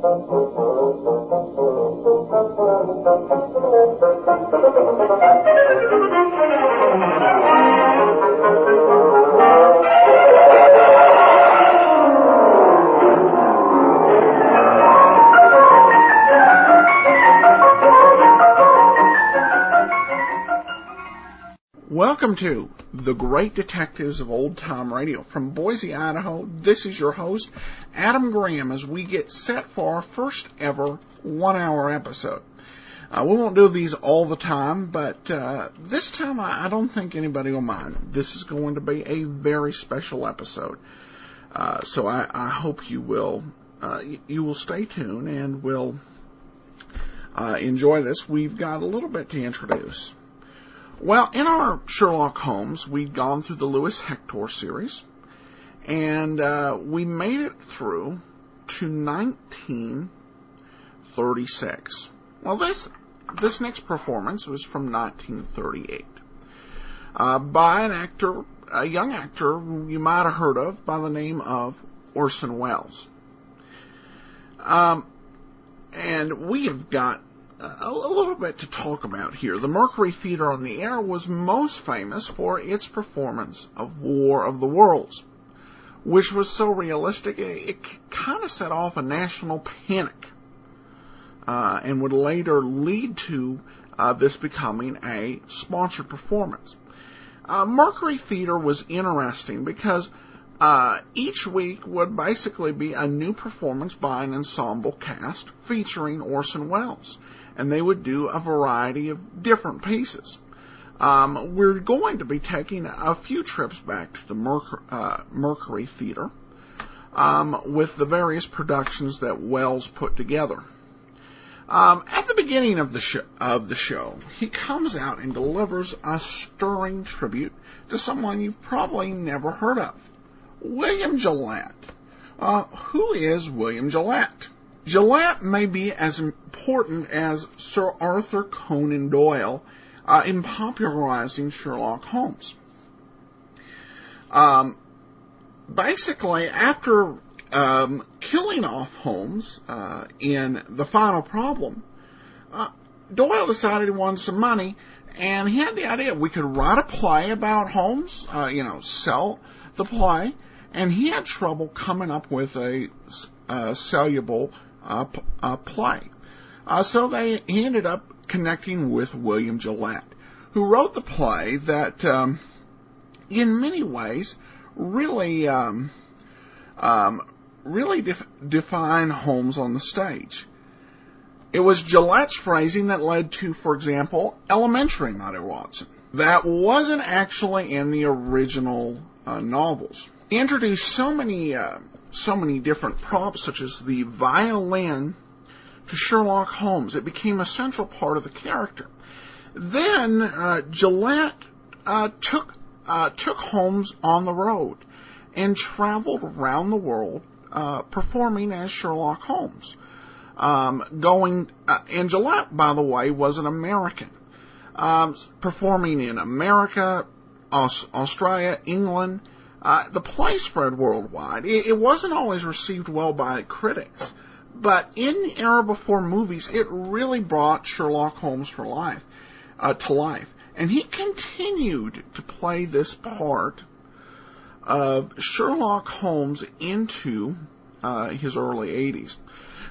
Thank you. Welcome to The Great Detectives of Old Time Radio. From Boise, Idaho, this is your host, Adam Graham, as we get set for our first ever one hour episode. Uh, we won't do these all the time, but uh, this time I, I don't think anybody will mind. This is going to be a very special episode. Uh, so I, I hope you will uh, you will stay tuned and will uh, enjoy this. We've got a little bit to introduce. Well, in our Sherlock Holmes, we'd gone through the Louis Hector series, and uh, we made it through to 1936. Well, this this next performance was from 1938 uh, by an actor, a young actor you might have heard of by the name of Orson Welles. Um, and we have got a little bit to talk about here. The Mercury Theater on the Air was most famous for its performance of War of the Worlds, which was so realistic it, it kind of set off a national panic, uh, and would later lead to uh, this becoming a sponsored performance. Uh, Mercury Theater was interesting because uh, each week would basically be a new performance by an ensemble cast featuring Orson Welles and they would do a variety of different pieces. Um, we're going to be taking a few trips back to the Mercury, uh, Mercury Theater um, with the various productions that Welles put together. Um, at the beginning of the, show, of the show, he comes out and delivers a stirring tribute to someone you've probably never heard of, William Gillette. Uh, who is William Gillette? Gillette may be as important as Sir Arthur Conan Doyle uh, in popularizing Sherlock Holmes. Um, basically, after um, killing off Holmes uh, in The Final Problem, uh, Doyle decided he wanted some money, and he had the idea we could write a play about Holmes, uh, you know, sell the play, and he had trouble coming up with a, uh, uh, play. Uh, so they he ended up connecting with William Gillette, who wrote the play that, um, in many ways, really, um, um, really def- define Holmes on the stage. It was Gillette's phrasing that led to, for example, Elementary, Mighty Watson. That wasn't actually in the original uh, novels. Introduced so many uh, so many different props, such as the violin, to Sherlock Holmes. It became a central part of the character. Then uh, Gillette uh, took uh, took Holmes on the road and traveled around the world uh, performing as Sherlock Holmes. Um, going uh, and Gillette, by the way, was an American, um, performing in America, Aus- Australia, England. Uh, the play spread worldwide. It, it, wasn't always received well by critics, but in the era before movies, it really brought Sherlock Holmes for life uh, to life, and he continued to play this part of Sherlock Holmes into uh, his early 80s.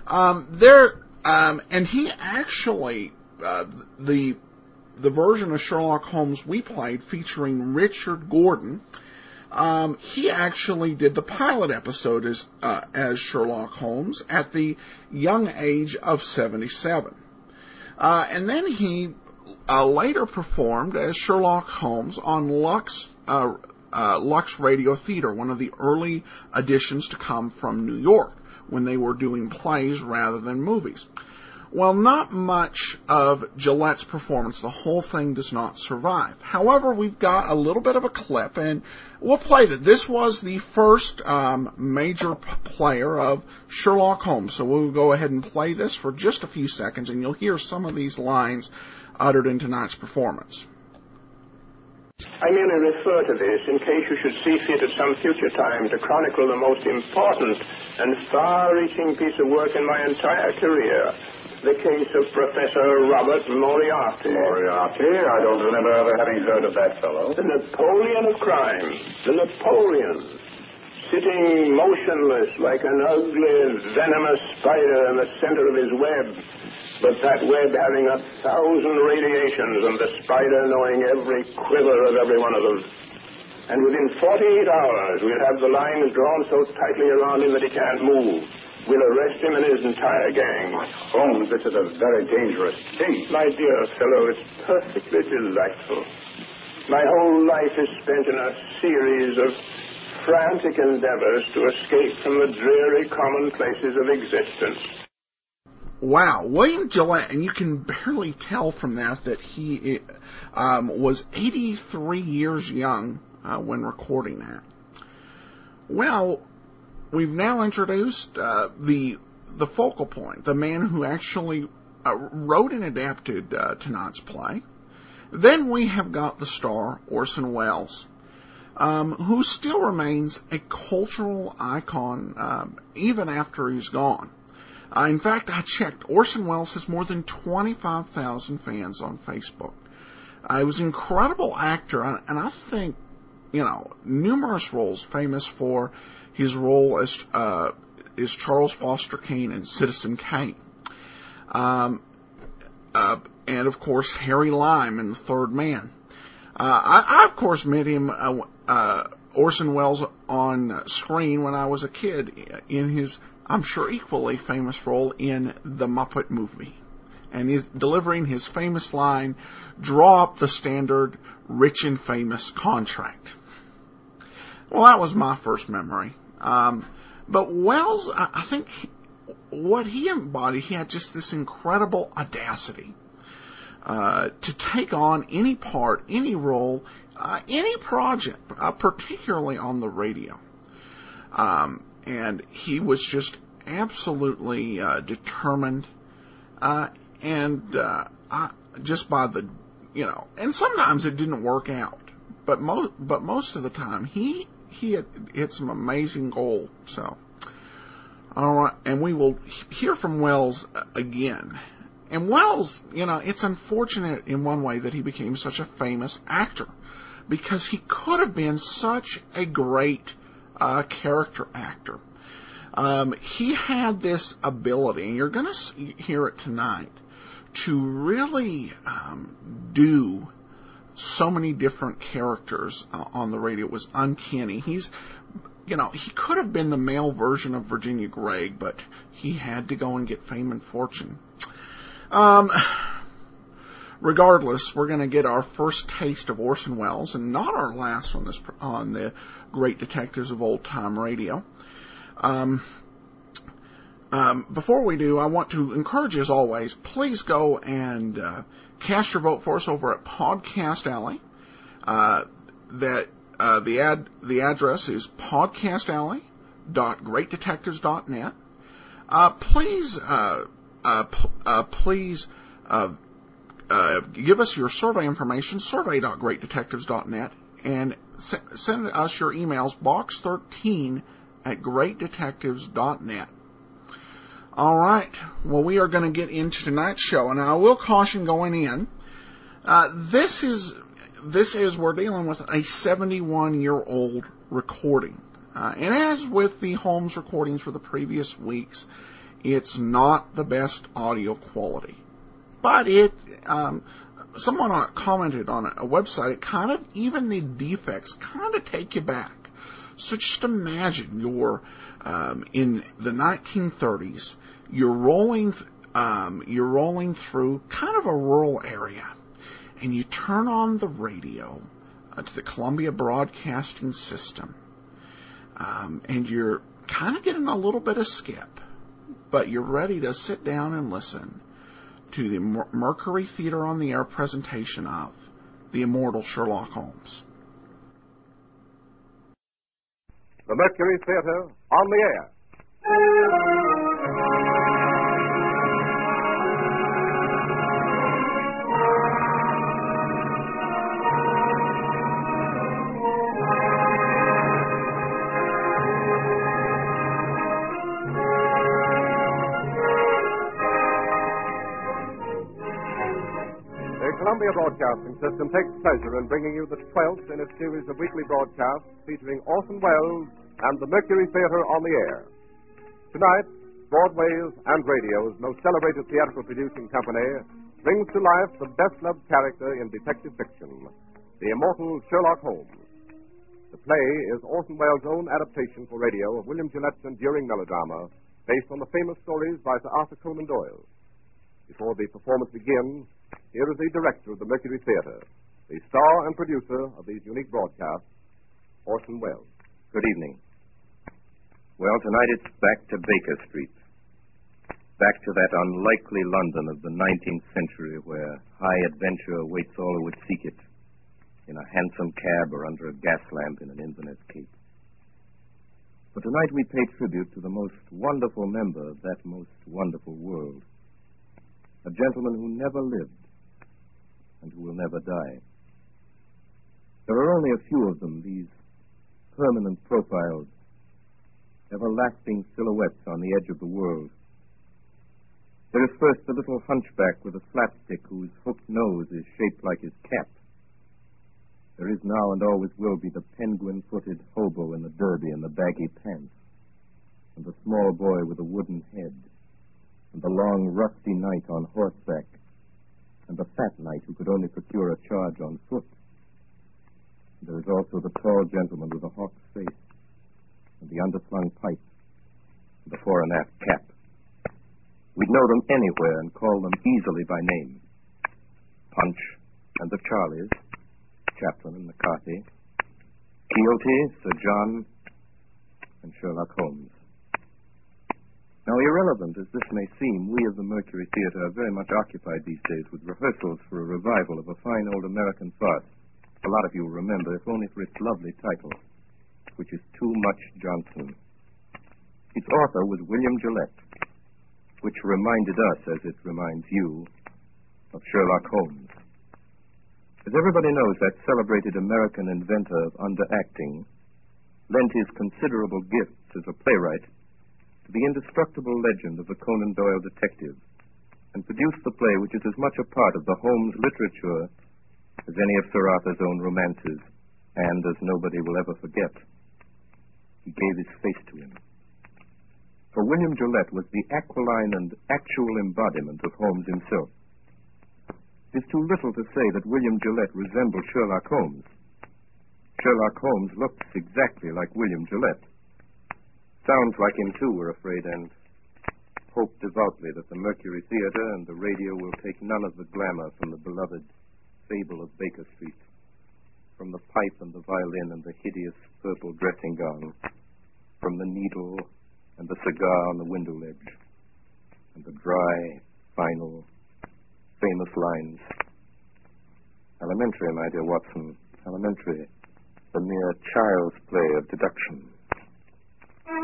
Um, there, um, and he actually uh, the the version of Sherlock Holmes we played featuring Richard Gordon um, he actually did the pilot episode as uh, as Sherlock Holmes at the young age of 77. Uh, and then he uh, later performed as Sherlock Holmes on Lux uh, uh, Lux Radio Theater, one of the early additions to come from New York when they were doing plays rather than movies. Well, not much of Gillette's performance. The whole thing does not survive. However, we've got a little bit of a clip, and we'll play it. This was the first um, major player of Sherlock Holmes, so we'll go ahead and play this for just a few seconds, and you'll hear some of these lines uttered in tonight's performance. I merely refer to this in case you should see fit at some future time to chronicle the most important and far-reaching piece of work in my entire career, the case of Professor Robert Moriarty. Moriarty? I don't remember ever having heard of that fellow. The Napoleon of crime. The Napoleon. Sitting motionless like an ugly, venomous spider in the center of his web. But that web having a thousand radiations and the spider knowing every quiver of every one of them. And within 48 hours, we'll have the lines drawn so tightly around him that he can't move. We'll arrest him and his entire gang. Holmes, this is a very dangerous thing. My dear fellow, it's perfectly delightful. My whole life is spent in a series of frantic endeavors to escape from the dreary commonplaces of existence. Wow, William Gillette, and you can barely tell from that that he um, was 83 years young uh, when recording that. Well, we've now introduced uh, the the focal point, the man who actually uh, wrote and adapted uh, tonight's play. Then we have got the star Orson Welles, um, who still remains a cultural icon um, even after he's gone. Uh, in fact, I checked. Orson Welles has more than 25,000 fans on Facebook. Uh, he was an incredible actor, and I think, you know, numerous roles famous for his role as uh, is Charles Foster Kane and Citizen Kane. Um, uh, and of course, Harry Lime in The Third Man. Uh, I, I, of course, met him, uh, uh, Orson Welles, on screen when I was a kid in his, I'm sure, equally famous role in The Muppet Movie. And he's delivering his famous line, draw up the standard rich and famous contract. Well, that was my first memory. Um, but Welles, I, think what he embodied, he had just this incredible audacity uh, to take on any part, any role, uh, any project, uh, particularly on the radio. Um, and he was just absolutely uh, determined, uh, and uh, I, just by the, you know, and sometimes it didn't work out, but but most of the time he he hit some amazing gold. So, all right, and we will hear from Welles again. And Welles, you know, it's unfortunate in one way that he became such a famous actor because he could have been such a great uh, character actor. Um, he had this ability, and you're going to hear it tonight, to really um, do so many different characters uh, on the radio. It was uncanny. He's, you know, he could have been the male version of Virginia Gregg, but he had to go and get fame and fortune. Um, regardless, we're going to get our first taste of Orson Welles, and not our last on this on the Great Detectives of Old Time Radio. Um, um, before we do, I want to encourage you, as always, please go and uh, cast your vote for us over at Podcast Alley. Uh, that uh, the ad the address is podcastalley.greatdetectives.net. Uh, please, uh, uh, p- uh, please uh, uh, give us your survey information, survey.greatdetectives.net, and send us your emails, box13 at greatdetectives.net. All right. Well, we are going to get into tonight's show, and I will caution going in. Uh, this is this is we're dealing with a 71 year old recording, uh, and as with the Holmes recordings for the previous weeks, it's not the best audio quality, but it. Um, someone commented on a website. It kind of even the defects kind of take you back. So just imagine you're um, in the 1930s you're rolling, um, you're rolling through kind of a rural area, and you turn on the radio uh, to the Columbia Broadcasting System, um, and you're kind of getting a little bit of skip, but you're ready to sit down and listen to the Mer- Mercury Theater on the Air presentation of the immortal Sherlock Holmes. The Mercury Theater on the air. Broadcasting System takes pleasure in bringing you the 12th in a series of weekly broadcasts featuring Orson Welles and the Mercury Theater on the air. Tonight, Broadway's and radio's most celebrated theatrical producing company brings to life the best loved character in detective fiction, the immortal Sherlock Holmes. The play is Orson Welles' own adaptation for radio of William Gillette's enduring melodrama based on the famous stories by Sir Arthur Conan Doyle. Before the performance begins, here is the director of the Mercury Theater, the star and producer of these unique broadcasts, Orson Welles. Good evening. Well, tonight it's back to Baker Street. Back to that unlikely London of the 19th century where high adventure awaits all who would seek it in a hansom cab or under a gas lamp in an Inverness cape. But tonight we pay tribute to the most wonderful member of that most wonderful world. A gentleman who never lived and who will never die. There are only a few of them, these permanent profiles everlasting silhouettes on the edge of the world. There is first the little hunchback with a slapstick whose hooked nose is shaped like his cap. There is now and always will be the penguin footed hobo in the derby and the baggy pants, and the small boy with a wooden head, and the long rusty knight on horseback, and the fat knight who could only procure a charge on foot. There is also the tall gentleman with a hawk's face, and the underslung pipe, and the fore and aft cap. We'd know them anywhere and call them easily by name. Punch and the Charlies, Chaplin and McCarthy, Quixote, Sir John, and Sherlock Holmes. Now, irrelevant as this may seem, we of the Mercury Theater are very much occupied these days with rehearsals for a revival of a fine old American farce. A lot of you will remember, if only for its lovely title, which is Too Much Johnson. Its author was William Gillette, which reminded us, as it reminds you, of Sherlock Holmes. As everybody knows, that celebrated American inventor of underacting lent his considerable gifts as a playwright the indestructible legend of the Conan Doyle detective and produced the play which is as much a part of the Holmes literature as any of Sir Arthur's own romances, and as nobody will ever forget. He gave his face to him. For William Gillette was the aquiline and actual embodiment of Holmes himself. It is too little to say that William Gillette resembled Sherlock Holmes. Sherlock Holmes looks exactly like William Gillette. Sounds like him, too, we're afraid, and hope devoutly that the Mercury Theater and the radio will take none of the glamour from the beloved fable of Baker Street, from the pipe and the violin and the hideous purple dressing gown, from the needle and the cigar on the window ledge, and the dry, final, famous lines. Elementary, my dear Watson, elementary, the mere child's play of deduction. My name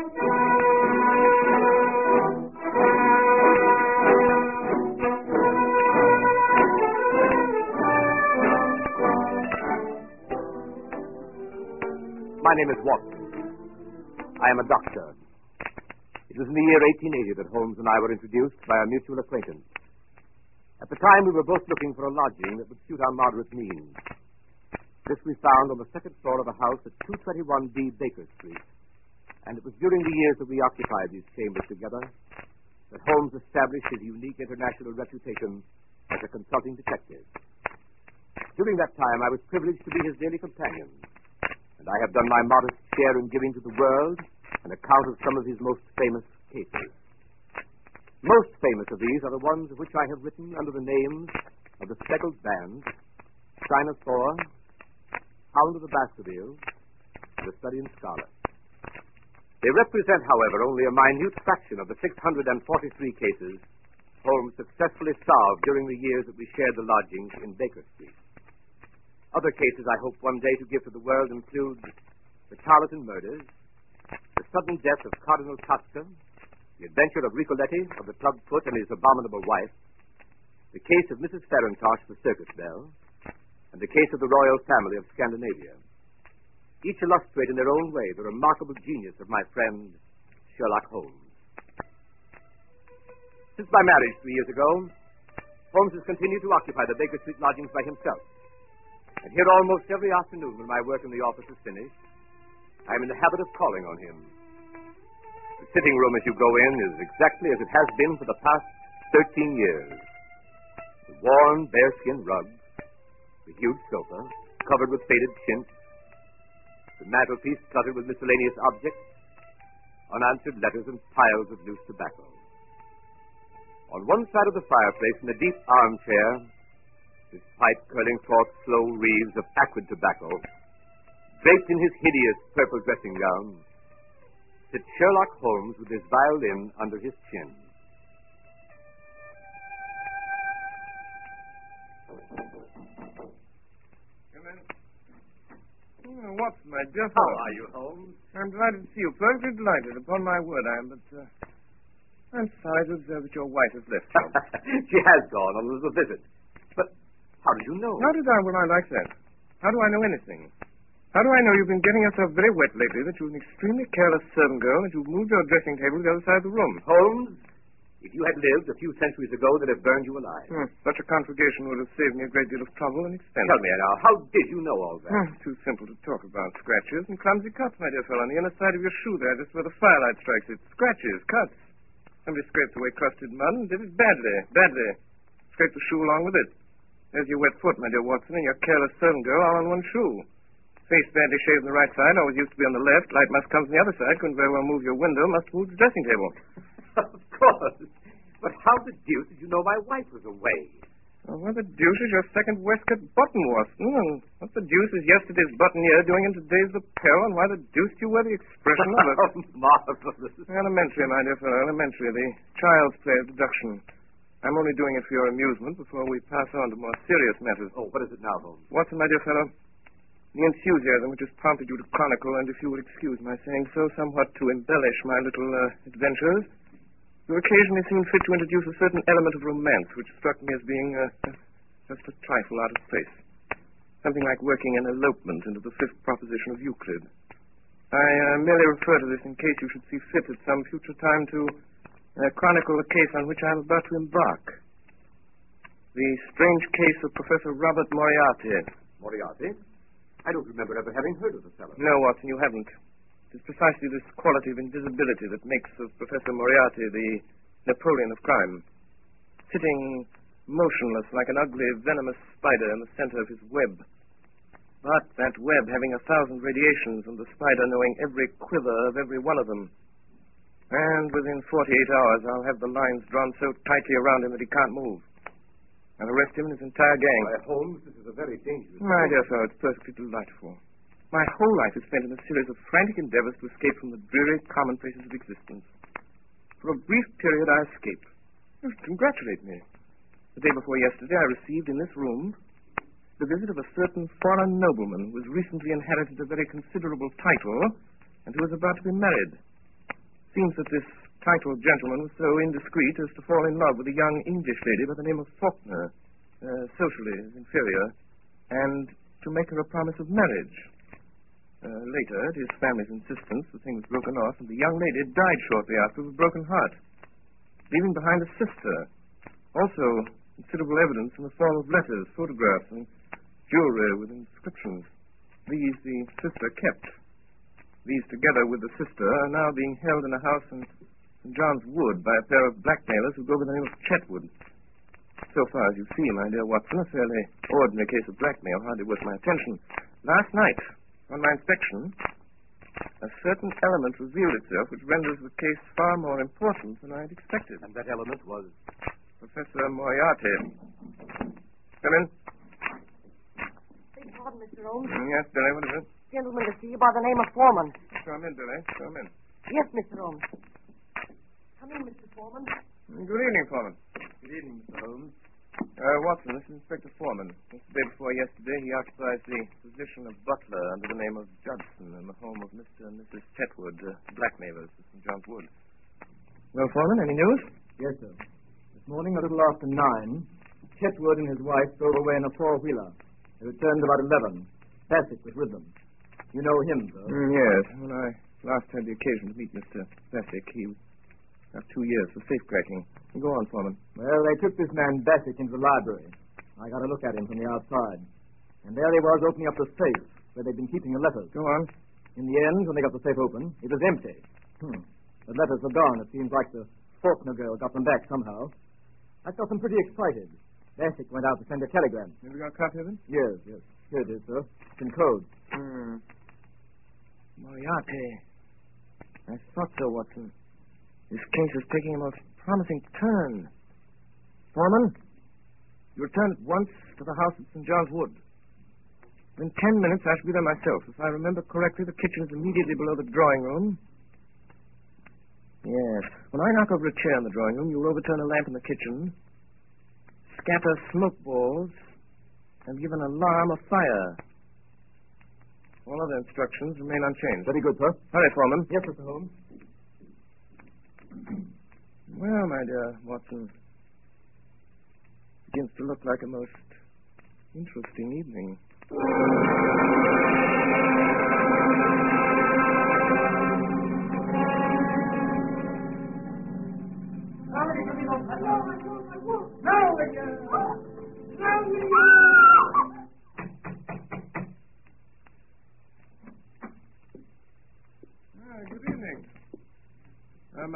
is Watson. I am a doctor. It was in the year 1880 that Holmes and I were introduced by a mutual acquaintance. At the time, we were both looking for a lodging that would suit our moderate means. This we found on the second floor of a house at 221B Baker Street. And it was during the years that we occupied these chambers together that Holmes established his unique international reputation as a consulting detective. During that time, I was privileged to be his daily companion, and I have done my modest share in giving to the world an account of some of his most famous cases. Most famous of these are the ones of which I have written under the names of the Speckled Band, of Thor, Hound of the Baskervilles, The Study in Scarlet. They represent, however, only a minute fraction of the 643 cases Holmes successfully solved during the years that we shared the lodgings in Baker Street. Other cases I hope one day to give to the world include the Tarleton murders, the sudden death of Cardinal Tosca, the adventure of Ricoletti of the club foot and his abominable wife, the case of Mrs. Farintosh, the circus belle, and the case of the royal family of Scandinavia. Each illustrate in their own way the remarkable genius of my friend Sherlock Holmes. Since my marriage three years ago, Holmes has continued to occupy the Baker Street lodgings by himself. And here almost every afternoon when my work in the office is finished, I am in the habit of calling on him. The sitting room as you go in is exactly as it has been for the past 13 years. The worn bearskin rug, the huge sofa, covered with faded chintz, the mantelpiece cluttered with miscellaneous objects, unanswered letters, and piles of loose tobacco. On one side of the fireplace, in a deep armchair, his pipe curling forth slow wreaths of acrid tobacco, draped in his hideous purple dressing gown, sits Sherlock Holmes with his violin under his chin. Watson, my dear How are you, Holmes? I'm delighted to see you. Perfectly delighted. Upon my word, I am, but uh, I'm sorry to observe that your wife has left you. she has gone on a little visit. But how did you know? How did I, will I like that? How do I know anything? How do I know you've been getting yourself very wet lately, that you're an extremely careless servant girl, that you've moved your dressing table to the other side of the room? Holmes, if you had lived a few centuries ago, they'd have burned you alive. Hmm, such a conflagration would have saved me a great deal of trouble and expense. Tell me now, how did you know all that? Hmm, too simple to talk about. Scratches and clumsy cuts, my dear fellow, on the inner side of your shoe there, just where the firelight strikes it. Scratches, cuts. Somebody scraped away crusted mud and did it badly, badly. Scraped the shoe along with it. There's your wet foot, my dear Watson, and your careless servant girl all on one shoe. Face badly shaved on the right side, always used to be on the left. Light must come from the other side. Couldn't very well move your window, must move the dressing table. of course. But how the deuce did you know my wife was away? Well, what the deuce is your second waistcoat button, Watson? And what the deuce is yesterday's buttonniere doing in today's lapel? And why the deuce do you wear the expression of it? oh, marvelous. Elementary, my dear fellow, elementary. The child's play of deduction. I'm only doing it for your amusement before we pass on to more serious matters. Oh, what is it now, Holmes? Watson, my dear fellow, the enthusiasm which has prompted you to chronicle, and if you will excuse my saying so, somewhat to embellish my little uh, adventures, you occasionally seem fit to introduce a certain element of romance which struck me as being uh, just a trifle out of place. Something like working an elopement into the fifth proposition of Euclid. I uh, merely refer to this in case you should see fit at some future time to uh, chronicle the case on which I am about to embark. The strange case of Professor Robert Moriarty. Moriarty? I don't remember ever having heard of the fellow. No, Watson, you haven't. It is precisely this quality of invisibility that makes of Professor Moriarty the Napoleon of crime. Sitting motionless like an ugly, venomous spider in the center of his web. But that web having a thousand radiations and the spider knowing every quiver of every one of them. And within 48 hours, I'll have the lines drawn so tightly around him that he can't move. I'll arrest him and his entire gang. Why, Holmes, this is a very dangerous. My dear fellow, it's perfectly delightful. My whole life is spent in a series of frantic endeavors to escape from the dreary commonplaces of existence. For a brief period, I escaped. You should congratulate me. The day before yesterday, I received in this room the visit of a certain foreign nobleman who has recently inherited a very considerable title and who is about to be married. Seems that this titled gentleman was so indiscreet as to fall in love with a young English lady by the name of Faulkner, uh, socially inferior, and to make her a promise of marriage. Uh, later, at his family's insistence, the thing was broken off, and the young lady died shortly after with a broken heart, leaving behind a sister. Also, considerable evidence in the form of letters, photographs, and jewelry with inscriptions. These the sister kept. These, together with the sister, are now being held in a house in St. John's Wood by a pair of blackmailers who go by the name of Chetwood. So far as you see, my dear Watson, a fairly ordinary case of blackmail, hardly worth my attention. Last night, on my inspection, a certain element revealed itself which renders the case far more important than I had expected. And that element was. Professor Moriarty. Come in. Pardon, Mr. Holmes. Mm, yes, Billy, what is it? Gentleman to see you by the name of Foreman. Come in, Billy. Come in. Yes, Mr. Holmes. Come in, Mr. Foreman. Good evening, Foreman. Good evening, Mr. Holmes. Uh, Watson, this is Inspector Foreman. Just the day before yesterday, he occupies the position of butler under the name of Judson in the home of Mr. and Mrs. Chetwood, uh, blackmailers at St. John's Wood. Well, Foreman, any news? Yes, sir. This morning, a little after nine, Chetwood and his wife drove away in a four-wheeler. They returned about eleven. Bassick was with them. You know him, sir. Mm, yes. When I last had the occasion to meet Mr. Bassick, he got two years for safecracking. Go on, Foreman. Well, they took this man Bassick into the library. I got a look at him from the outside. And there he was opening up the safe where they'd been keeping the letters. Go on. In the end, when they got the safe open, it was empty. Hmm. The letters were gone. It seems like the Faulkner girl got them back somehow. I felt them pretty excited. Bassick went out to send a telegram. Have you got a copy of it? Yes, yes. Here it is, sir. It's in code. Hmm. Moriarty. I thought so, Watson. This case is taking a most promising turn. Foreman, you return at once to the house at St. John's Wood. In ten minutes, I shall be there myself. If I remember correctly, the kitchen is immediately below the drawing room. Yes. When I knock over a chair in the drawing room, you'll overturn a lamp in the kitchen, scatter smoke balls, and give an alarm of fire. All other instructions remain unchanged. Very good, sir. Hurry, Foreman. Yes, Mr. Holmes. Well, my dear Watson, begins to look like a most interesting evening.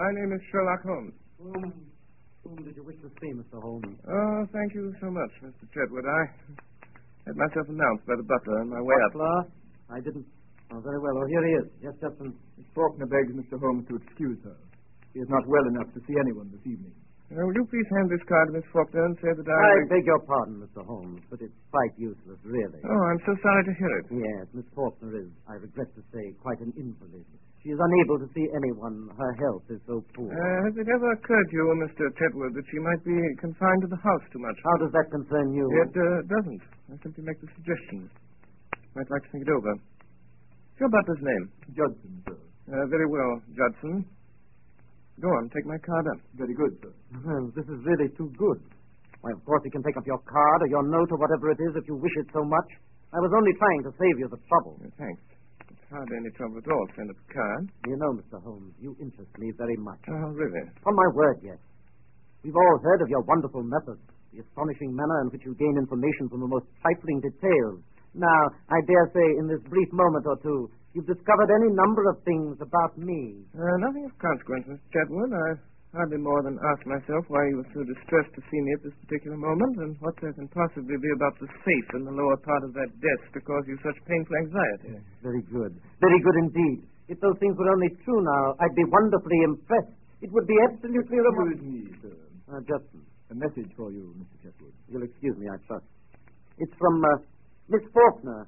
My name is Sherlock Holmes. Whom, whom did you wish to see, Mr. Holmes? Oh, thank you so much, Mr. Chetwood. I had myself announced by the butler on my way up. Butler? I didn't. Oh, very well. Oh, here he is. Yes, Judson. Miss Faulkner begs Mr. Holmes to excuse her. She is not well enough to see anyone this evening. Uh, will you please hand this card to Miss Faulkner and say that I... I beg your pardon, Mr. Holmes, but it's quite useless, really. Oh, I'm so sorry to hear it. Yes, Miss Faulkner is, I regret to say, quite an invalid. She is unable to see anyone. Her health is so poor. Uh, has it ever occurred to you, Mr. Chetwood, that she might be confined to the house too much? How does that concern you? It uh, doesn't. I simply make the suggestion. Might like to think it over. Your butler's name? Judson, sir. Uh, very well, Judson. Go on, take my card up. Very good, sir. Well, this is really too good. Why, of course, you can take up your card or your note or whatever it is if you wish it so much. I was only trying to save you the trouble. Uh, thanks. Hardly any trouble at all. Send up the card. You know, Mr. Holmes, you interest me very much. Oh, really? On my word, yes. We've all heard of your wonderful methods, the astonishing manner in which you gain information from the most trifling details. Now, I dare say, in this brief moment or two, you've discovered any number of things about me. Uh, nothing of consequence, Mr. Chetwood. I hardly more than asked myself why you were so distressed to see me at this particular moment, and what there can possibly be about the safe in the lower part of that desk to cause you such painful anxiety. Very good. Very good indeed. If those things were only true now, I'd be wonderfully impressed. It would be absolutely Excuse remarkable. me, sir. Uh, Judson, A message for you, Mr. Chetwood. you'll excuse me, I trust. It's from uh, Miss Faulkner.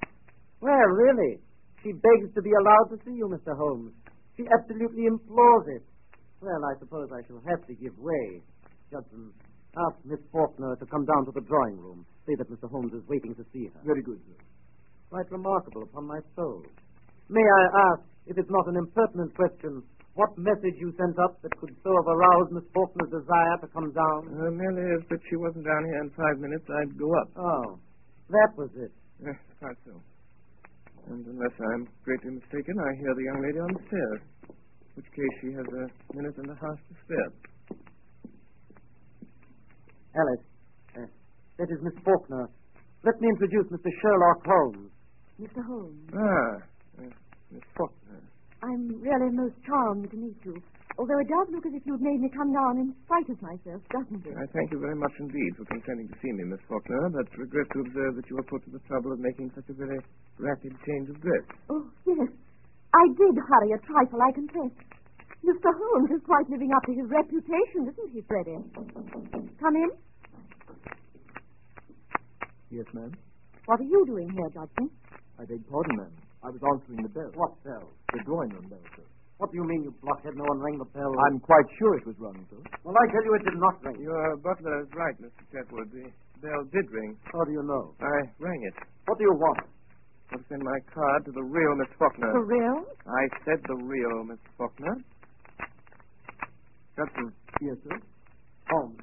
Well, really, she begs to be allowed to see you, Mr. Holmes. She absolutely implores it. Well, I suppose I shall have to give way. Judson, ask Miss Faulkner to come down to the drawing room. Say that Mr. Holmes is waiting to see her. Very good, sir. Quite remarkable, upon my soul. May I ask, if it's not an impertinent question, what message you sent up that could so have aroused Miss Faulkner's desire to come down? Uh, merely if that she wasn't down here in five minutes, I'd go up. Oh, that was it. Yes, quite so. And unless I'm greatly mistaken, I hear the young lady on the stairs. In which case she has a minute and a half to spare. Alice, uh, that is Miss Faulkner. Let me introduce Mr. Sherlock Holmes. Mr. Holmes, Ah, uh, Miss Faulkner. I'm really most charmed to meet you. Although it does look as if you'd made me come down in spite of myself, doesn't it? I thank you very much indeed for consenting to see me, Miss Faulkner, but regret to observe that you were put to the trouble of making such a very rapid change of dress. Oh, yes. I did hurry a trifle, I confess. Mr. Holmes is quite living up to his reputation, isn't he, Freddie? Come in. Yes, ma'am. What are you doing here, Judson? I beg pardon, ma'am. I was answering the bell. What bell? The drawing room bell, sir. What do you mean, you blockhead? No one rang the bell. I'm quite sure it was rung, sir. Well, I tell you it did not ring. Your uh, butler is right, Mr. Chetwood. The bell did ring. How do you know? I rang it. What do you want? I'll send my card to the real Miss Faulkner. For real? I said the real Miss Faulkner. Judson. Yes, sir. Holmes.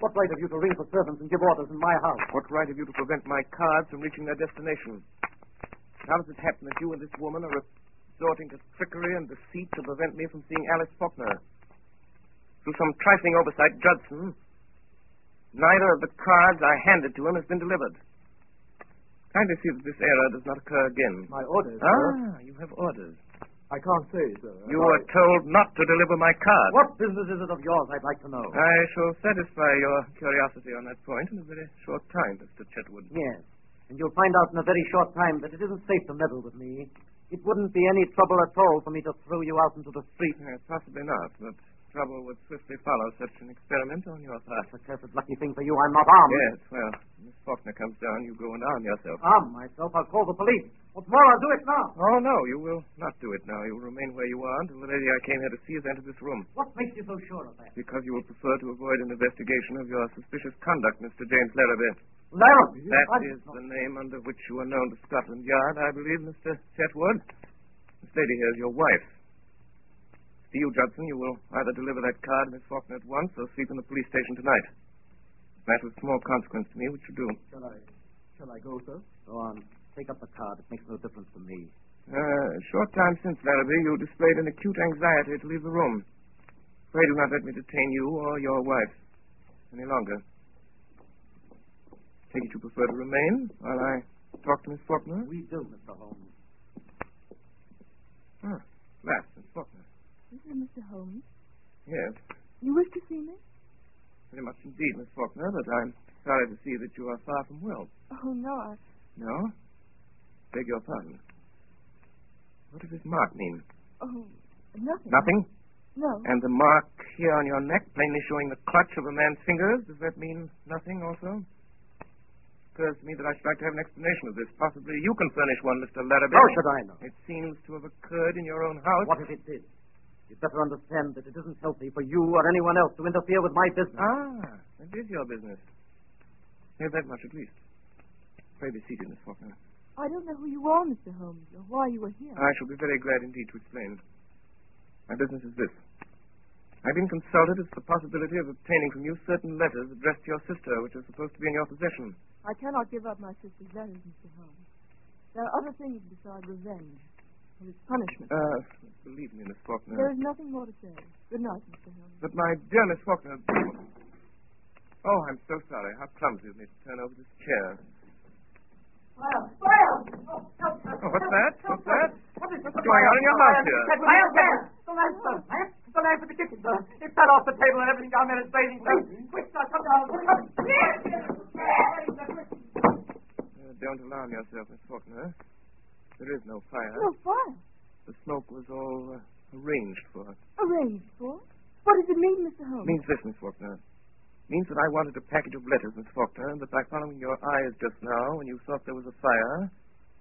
What right have you to ring for servants and give orders in my house? What right have you to prevent my cards from reaching their destination? How does it happen that you and this woman are resorting to trickery and deceit to prevent me from seeing Alice Faulkner? Through some trifling oversight, Judson, neither of the cards I handed to him has been delivered. Kindly see that this error does not occur again. My orders, sir. Ah, you have orders. I can't say, sir. You were told not to deliver my card. What business is it of yours, I'd like to know? I shall satisfy your curiosity on that point in a very short time, Mr. Chetwood. Yes. And you'll find out in a very short time that it isn't safe to meddle with me. It wouldn't be any trouble at all for me to throw you out into the street. Uh, possibly not, but trouble would swiftly follow such an experiment on your part. It's a cursed lucky thing for you I'm not armed. Yes, well, Miss Faulkner comes down, you go and arm yourself. Arm myself? I'll call the police. What's more, I'll do it now. Oh, no, you will not do it now. You will remain where you are until the lady I came here to see has entered this room. What makes you so sure of that? Because you will prefer to avoid an investigation of your suspicious conduct, Mr. James Larrabee. Larrabee? That is the name under which you are known to Scotland Yard, I believe, Mr. Chetwood. This lady here is your wife. To you, Judson, you will either deliver that card to Miss Faulkner at once or sleep in the police station tonight. That of small consequence to me, which you do. Shall I, shall I go, sir? Go on. Take up the card. It makes no difference to me. Uh, a short time since, Larrabee, you displayed an acute anxiety to leave the room. Pray do not let me detain you or your wife any longer. Take it you prefer to remain while I talk to Miss Faulkner? We do, Mr. Holmes. Ah, last, Miss Faulkner. Is Mr. Holmes? Yes, You wish to see me? very much indeed, Miss Faulkner, but I'm sorry to see that you are far from well. Oh, no. I... No? Beg your pardon. What does this mark mean? Oh, nothing. Nothing? No. And the mark here on your neck, plainly showing the clutch of a man's fingers, does that mean nothing also? Occurs to me that I should like to have an explanation of this. Possibly you can furnish one, Mr. Larrabee. How should I know? It seems to have occurred in your own house. What if it did? You'd better understand that it isn't healthy for you or anyone else to interfere with my business. Ah, it is your business. Have that much at least. Pray be seated, Miss Faulkner. I don't know who you are, Mr. Holmes, or why you are here. I shall be very glad indeed to explain. My business is this. I've been consulted as to the possibility of obtaining from you certain letters addressed to your sister, which are supposed to be in your possession. I cannot give up my sister's letters, Mr. Holmes. There are other things besides revenge. There is punishment. Uh, believe me, Miss Faulkner. There is nothing more to say. Good night, Mr. Holmes. But my dear Miss Faulkner. Oh, I'm so sorry. How clumsy of me to turn over this chair. Well, well! Oh, Oh, what's that? What's that? What is What's going on in your house here? Fire, fire! The lamp, sir. Lamp? The lamp in the kitchen, sir. It fell off the table and everything down there is blazing, sir. Quick, sir, come down. Come. Uh, don't alarm yourself, Miss Faulkner. There is no fire. No fire. The smoke was all uh, arranged for. Arranged for? What does it mean, Mr. Holmes? means this, Miss Faulkner. means that I wanted a package of letters, Miss Faulkner, and that by following your eyes just now, when you thought there was a fire,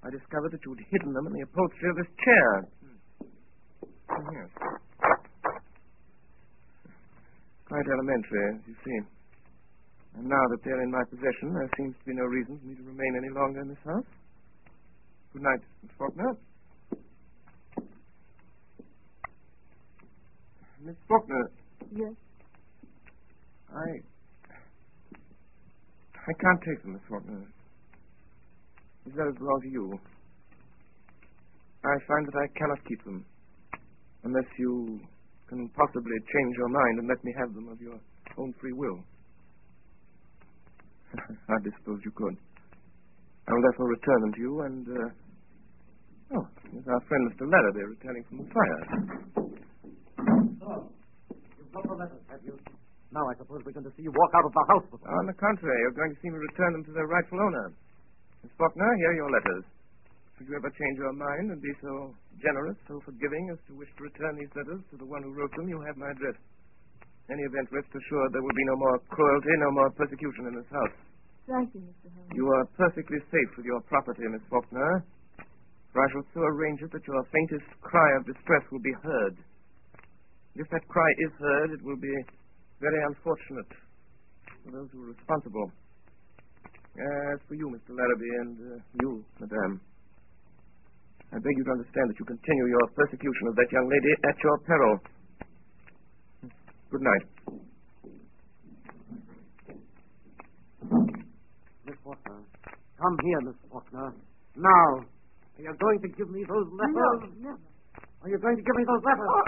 I discovered that you'd hidden them in the upholstery of this chair. Hmm. Yes. Quite elementary, as you see. And now that they're in my possession, there seems to be no reason for me to remain any longer in this house. Good night, Miss Faulkner. Miss Faulkner, Yes. I. I can't take them, Miss Faulkner. These letters belong to you. I find that I cannot keep them unless you can possibly change your mind and let me have them of your own free will. I suppose you could. I will therefore return them to you and. Uh... Oh, here's our friend Mr. Larrabee returning from the fire. So, you've got the letters, have you? Now I suppose we're going to see you walk out of the house with them. On the contrary, you're going to see me return them to their rightful owner. Miss Faulkner, here are your letters. Should you ever change your mind and be so generous, so forgiving as to wish to return these letters to the one who wrote them, you have my address. In any event, rest assured there will be no more cruelty, no more persecution in this house. You, Mr. Holmes. You are perfectly safe with your property, Miss Faulkner. For I shall so arrange it that your faintest cry of distress will be heard. If that cry is heard, it will be very unfortunate for those who are responsible. As for you, Mr. Larrabee, and uh, you, Madame, I beg you to understand that you continue your persecution of that young lady at your peril. Good night. Miss Faulkner. Come here, Miss Faulkner. Now. Are you going to give me those letters? No, never. Are you going to give me those letters? Oh.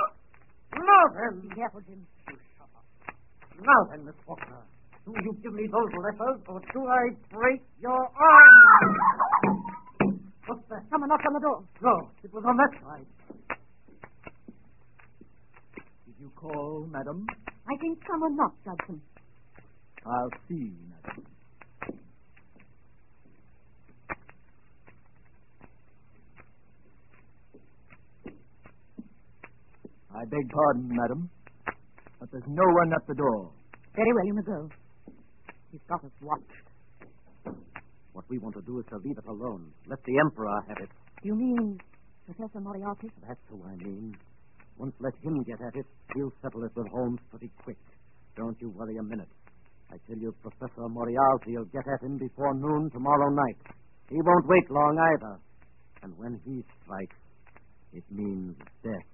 Now oh, then. Be careful, Jim. Now then, Miss Faulkner. Do you give me those letters, or do I break your arm? What's that? Someone knocked on the door. No, it was on that side. Did you call, madam? I think someone knocked, Judson. I'll see, madam. I beg pardon, madam, but there's no one at the door. Very well, you may go. He's got us watched. What we want to do is to leave it alone. Let the Emperor have it. You mean Professor Moriarty? That's who I mean. Once let him get at it, he'll settle it with Holmes pretty quick. Don't you worry a minute. I tell you, Professor Moriarty will get at him before noon tomorrow night. He won't wait long either. And when he strikes, it means death.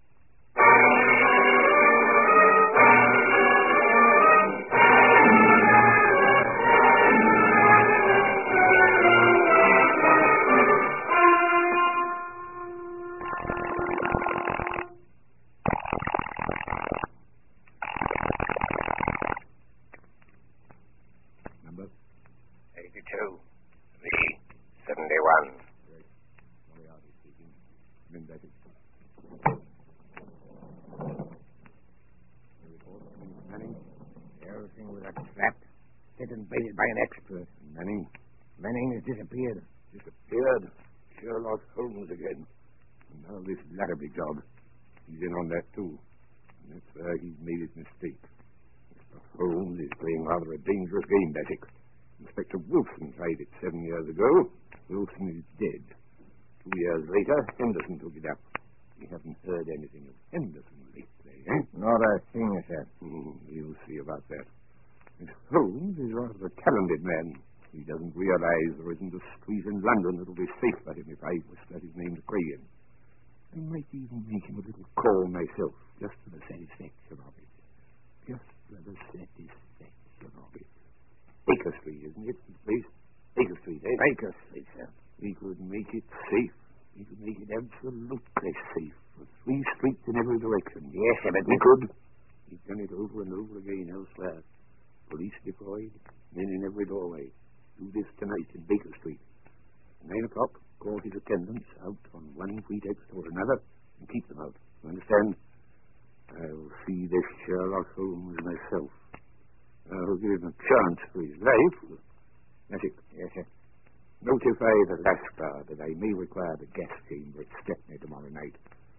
Inspector Wilson tried it seven years ago. Wilson is dead. Two years later, Henderson took it up. We haven't heard anything of Henderson lately, eh? Not a thing, sir. Hmm, we'll see about that. Miss Holmes is rather a talented man. He doesn't realize there isn't a street in London that'll be safe for him if I whisper his name to. I might even make him a little call myself, just for the satisfaction of it. Just for the satisfaction of it. Baker Street, isn't it, place? Baker Street, eh? Baker Street, sir. We could make it safe. We could make it absolutely safe for three streets in every direction. Yes, sir, but we could. We've done it over and over again elsewhere. Police deployed, men in every doorway. Do this tonight in Baker Street. Nine o'clock, call his attendants out on one pretext or another and keep them out. You understand? I'll see this Sherlock Holmes myself. I'll give him a chance for his life. It. Yes, sir. Notify the Lascar that I may require the gas chamber at Stepney tomorrow night.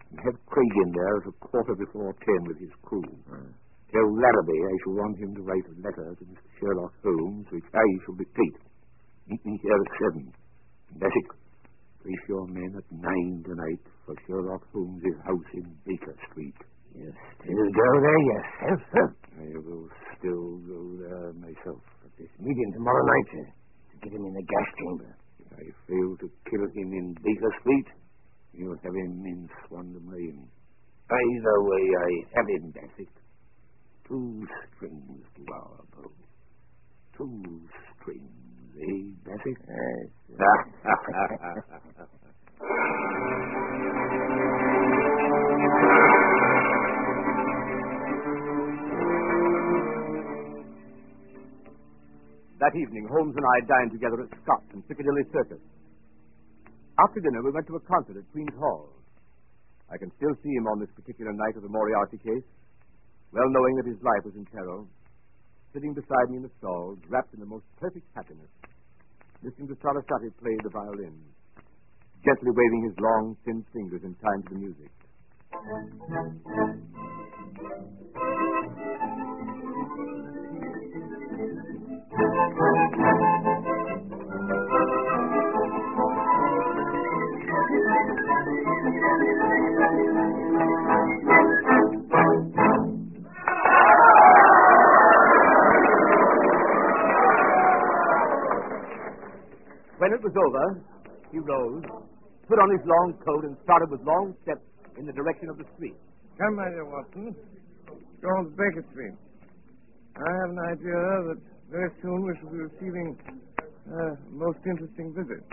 And have Craig in there at a quarter before ten with his crew. Mm. Tell Larrabee I shall want him to write a letter to Mr. Sherlock Holmes, which I shall dictate. Meet me here at seven. And that's it. Place your men at nine tonight for Sherlock Holmes's house in Baker Street. You still go there yourself, sir? I will still go there myself. At this meeting tomorrow night, sir. To get him in the gas chamber. If I fail to kill him in Baker Street, you'll have him in Swandam Lane. Either way, I have him, Bassick. Two strings to our bow. Two strings, eh, Bassick? That evening, Holmes and I dined together at Scott's in Piccadilly Circus. After dinner, we went to a concert at Queen's Hall. I can still see him on this particular night of the Moriarty case, well knowing that his life was in peril, sitting beside me in the stalls, wrapped in the most perfect happiness, listening to Sarasate play the violin, gently waving his long, thin fingers in time to the music. When it was over, he rose, put on his long coat, and started with long steps in the direction of the street. Come, my dear Watson. It's called Baker Street. I have an idea that very soon we shall be receiving a most interesting visit.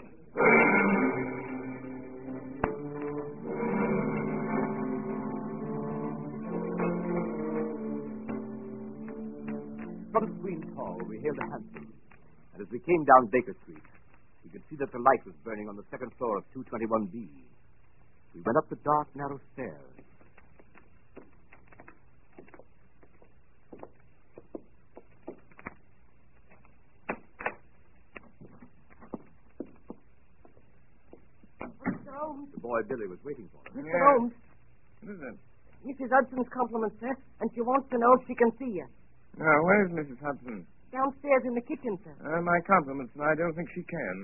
From Queen's Hall, we hailed a hansom, and as we came down Baker Street, we could see that the light was burning on the second floor of 221B. We went up the dark, narrow stairs. Mr. Holmes. The boy Billy was waiting for us. Mr. Yes. Holmes. What is it? Mrs. Hudson's compliments, sir, and she wants to know if she can see you. Now, where's Mrs. Hudson? Downstairs in the kitchen, sir. Uh, my compliments, and I don't think she can.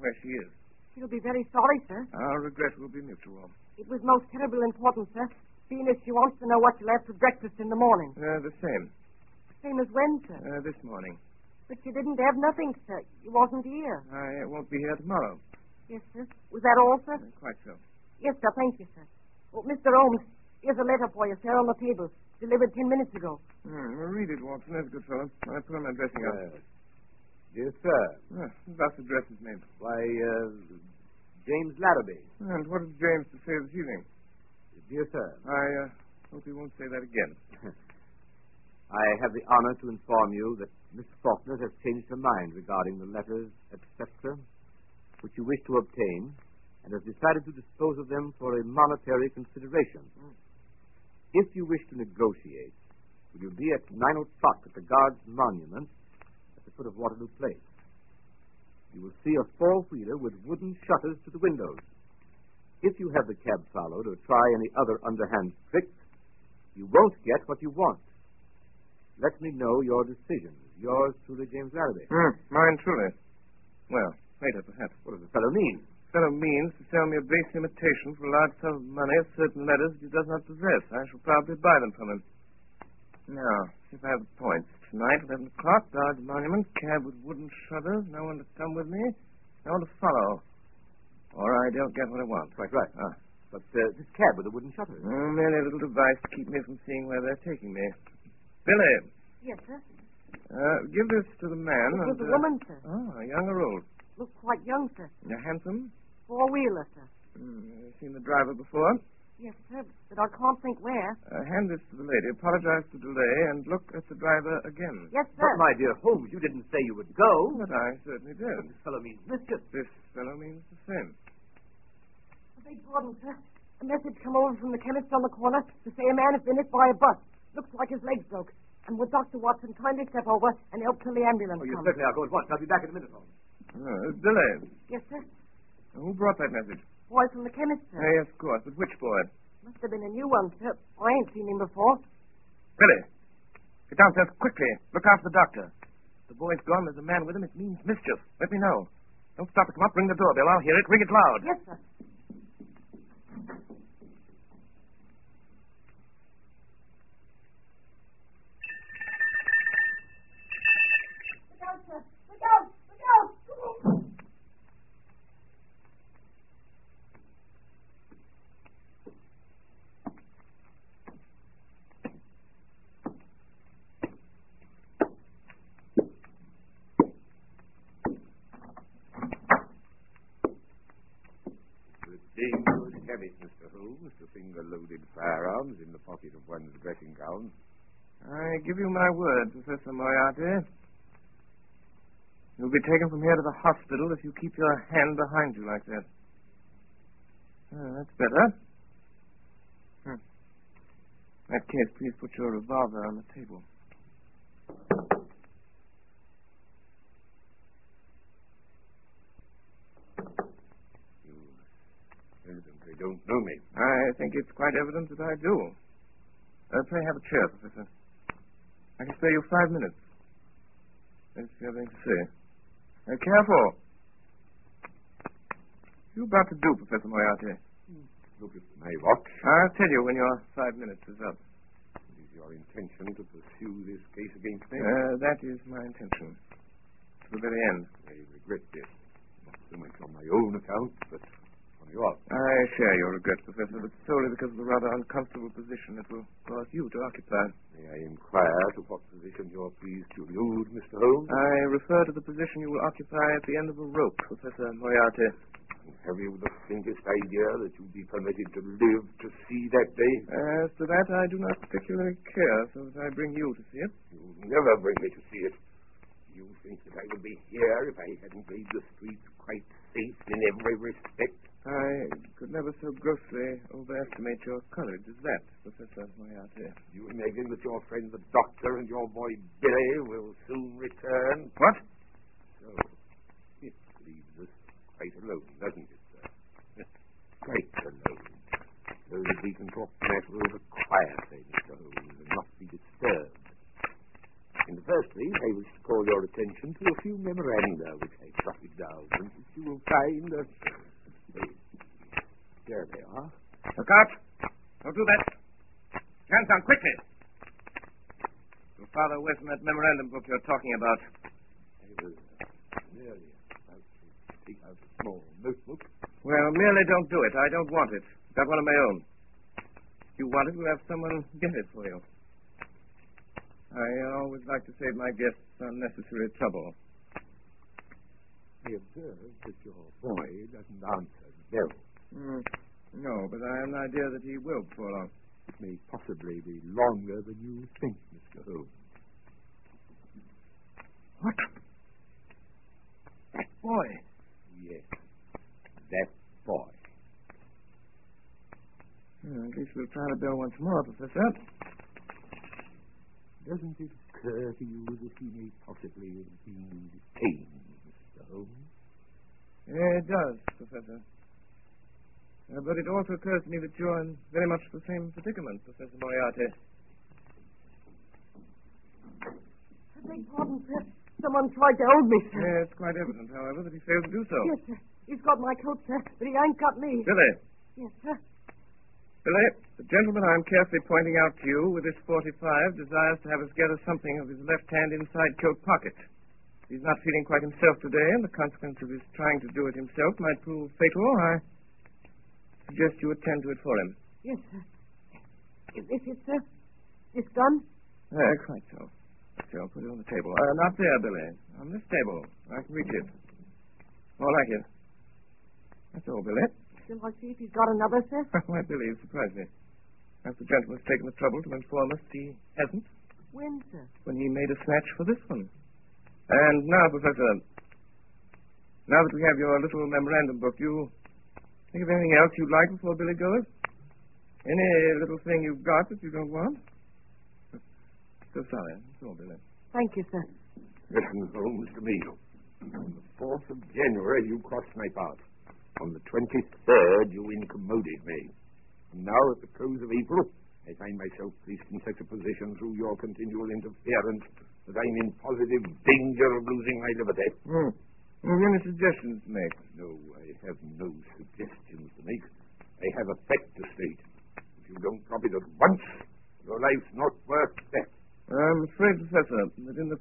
Where she is. She'll be very sorry, sir. Our regret will be mutual. It was most terrible important, sir, seeing as she wants to know what you'll have for breakfast in the morning. Uh, the same. Same as when, sir? Uh, this morning. But you didn't have nothing, sir. You wasn't here. I won't be here tomorrow. Yes, sir. Was that all, sir? Quite so. Yes, sir. Thank you, sir. Oh, Mr. Holmes, here's a letter for you, sir, on the table. Delivered ten minutes ago. Hmm, well, read it, Watson. That's a good fellow. I put on my dressing gown. Yes. Dear sir. Uh, thus addresses me. Why, uh, James Larrabee. And what has James to say this evening? Dear sir. I uh, hope he won't say that again. I have the honor to inform you that Miss Faulkner has changed her mind regarding the letters, etc., which you wish to obtain, and has decided to dispose of them for a monetary consideration. If you wish to negotiate, will you be at nine o'clock at the Guards Monument at the foot of Waterloo Place? You will see a four-wheeler with wooden shutters to the windows. If you have the cab followed or try any other underhand tricks, you won't get what you want. Let me know your decision. Yours truly, James Larrabee. Hmm, mine truly. Well, later, perhaps. What does the fellow mean? fellow means to sell me a base imitation for a large sum of money of certain letters that he does not possess. I shall probably buy them from him. Now, if I have the points. Tonight, 11 o'clock, large Monument, cab with wooden shutters, no one to come with me, no one to follow. Or I don't get what I want. Quite right. Ah. But uh, this cab with the wooden shutters. Oh, merely a little device to keep me from seeing where they're taking me. Billy, Yes, sir. uh, give this to the man. It was and, a uh, woman, sir. Oh, young or old? Looks quite young, sir. Uh, handsome? Four-wheeler, sir. Hmm, seen the driver before? Yes, sir, but I can't think where. Uh, hand this to the lady. Apologize for delay and look at the driver again. Yes, sir. But, my dear Holmes, you didn't say you would go. But I certainly did. This fellow means mischief. This fellow means the same. I beg pardon, sir. A message come over from the chemist on the corner to say a man has been hit by a bus. Looks like his legs broke. And would Dr. Watson kindly step over and help till the ambulance Oh, you comes? certainly are. Go at once. I'll be back in a minute, Holmes. Uh, Billy, Yes, sir. who brought that message? Boy from the chemist, sir. Yes, of course. But which boy? Must have been a new one, sir. I ain't seen him before. Billy, get downstairs quickly. Look after the doctor. The boy's gone. There's a man with him. It means mischief. Let me know. Don't stop to come up. Ring the doorbell. I'll hear it. Ring it loud. Yes, sir. Look out, sir. Look out. Look out. The dangerous habit, Mr. Holmes, to finger loaded firearms in the pocket of one's I give you my word, Professor Moriarty. You'll be taken from here to the hospital if you keep your hand behind you like that. Ah, that's better. Hmm. In that case, please put your revolver on the table. You evidently don't know me. I think it's quite evident that I do. Uh, pray have a chair, Professor. I can spare you five minutes. Let's see anything to say. Uh, careful. What are you about to do, Professor Moriarty? Look at my watch. I'll tell you when your five minutes is up. It is your intention to pursue this case against me? Uh, that is my intention. To the very end. I regret this. Not so much on my own account, but yours. I share your regret, Professor, but solely because of the rather uncomfortable position it will cause you to occupy. May I inquire to what position you're pleased to allude, Mr. Holmes? I refer to the position you will occupy at the end of a rope, Professor Moriarty. Have you the faintest idea that you'll be permitted to live to see that day? As to that, I do not particularly care, so that I bring you to see it. You'll never bring me to see it. You think that I would be here if I hadn't made the streets quite safe in every respect? I could never so grossly overestimate your courage as that, Professor Moriarty. You imagine that your friend the doctor and your boy Billy will soon return? What? So, it leaves us quite alone, doesn't it, sir? quite alone. So that we can talk matters over quietly, Mr. Holmes, and not be disturbed. In the first place, I wish to call your attention to a few memoranda which I jotted down, and which you will find... Uh, there they are. Look out! Don't do that. Hands down, quickly! You're farther away from that memorandum book you're talking about. Was uh, merely about to take out a small notebook. Well, merely don't do it. I don't want it. Got one of my own. If you want it, we'll have someone get it for you. I always like to save my guests unnecessary trouble. I observe that your boy doesn't answer the bell. Mm, no, but I have an idea that he will before long. It may possibly be longer than you think, Mr. Holmes. What? That boy? Yes, that boy. Well, at least we'll try the bell once more, Professor. Doesn't it occur to you that he may possibly have been detained, It does, Professor. Uh, but it also occurs to me that you're in very much the same predicament, Professor Moriarty. I beg pardon, sir. Someone tried to hold me, sir. Yeah, it's quite evident, however, that he failed to do so. Yes, sir. He's got my coat, sir, but he ain't got me. Billy. Yes, sir. Billy, the gentleman I'm carefully pointing out to you with this 45 desires to have us gather something of his left hand inside coat pocket. He's not feeling quite himself today, and the consequence of his trying to do it himself might prove fatal. I suggest you attend to it for him. Yes, sir. Is this it, sir? This gun? Uh, quite so. So I'll put it on the table. Uh, not there, Billy. On this table. I can reach it. More like it. That's all, Billy. Shall I see if he's got another, sir? Why, Billy, you surprised me. Perhaps the gentleman's taken the trouble to inform us he hasn't When, sir? when he made a snatch for this one. And now, Professor, now that we have your little memorandum book, you think of anything else you'd like before Billy goes? Any little thing you've got that you don't want? So sorry. That's all, Billy. Thank you, sir. Listen, Holmes, to me. On the 4th of January, you crossed my path. On the 23rd, you incommoded me. And now, at the close of April, I find myself placed in such a position through your continual interference that I'm in positive danger of losing my liberty. Hmm. Have you any suggestions to make? No, I have no suggestions to make. I have a fact to state. If you don't drop it at once, your life's not worth that. I'm afraid, Professor, that in the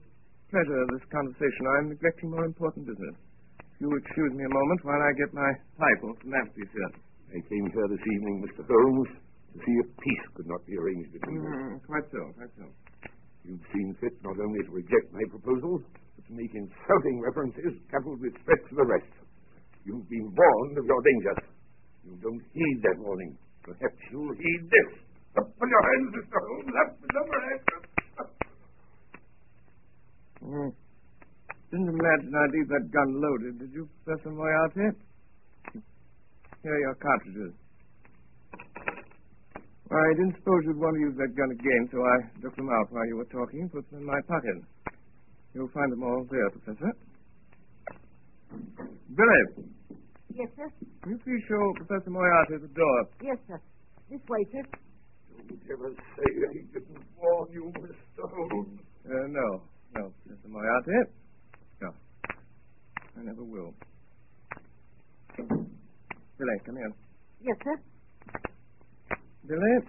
pleasure of this conversation, I'm neglecting more important business. If you'll excuse me a moment while I get my pipe off the mantelpiece here. I came here this evening, Mr. Holmes, to see if peace could not be arranged between us. Mm, quite so, quite so. You've seen fit not only to reject my proposals, but to make insulting references coupled with threats of arrest. You've been warned of your danger. You don't heed that warning. Perhaps you'll heed this. Up with your hands, Mr. Holmes. Up with your hands. Mm. Didn't imagine I'd leave that gun loaded, did you, Professor Moriarty? Here are your cartridges. I didn't suppose you'd want to use that gun again, so I took them out while you were talking and put them in my pocket. You'll find them all there, Professor. Billy, Yes, sir. can you please show Professor Moriarty the door? Yes, sir. This way, sir. Don't ever say that he didn't warn you, Mr. Holmes. Uh, no, no, Professor Moriarty. No. I never will. Billy, come here. Yes, sir. Billy?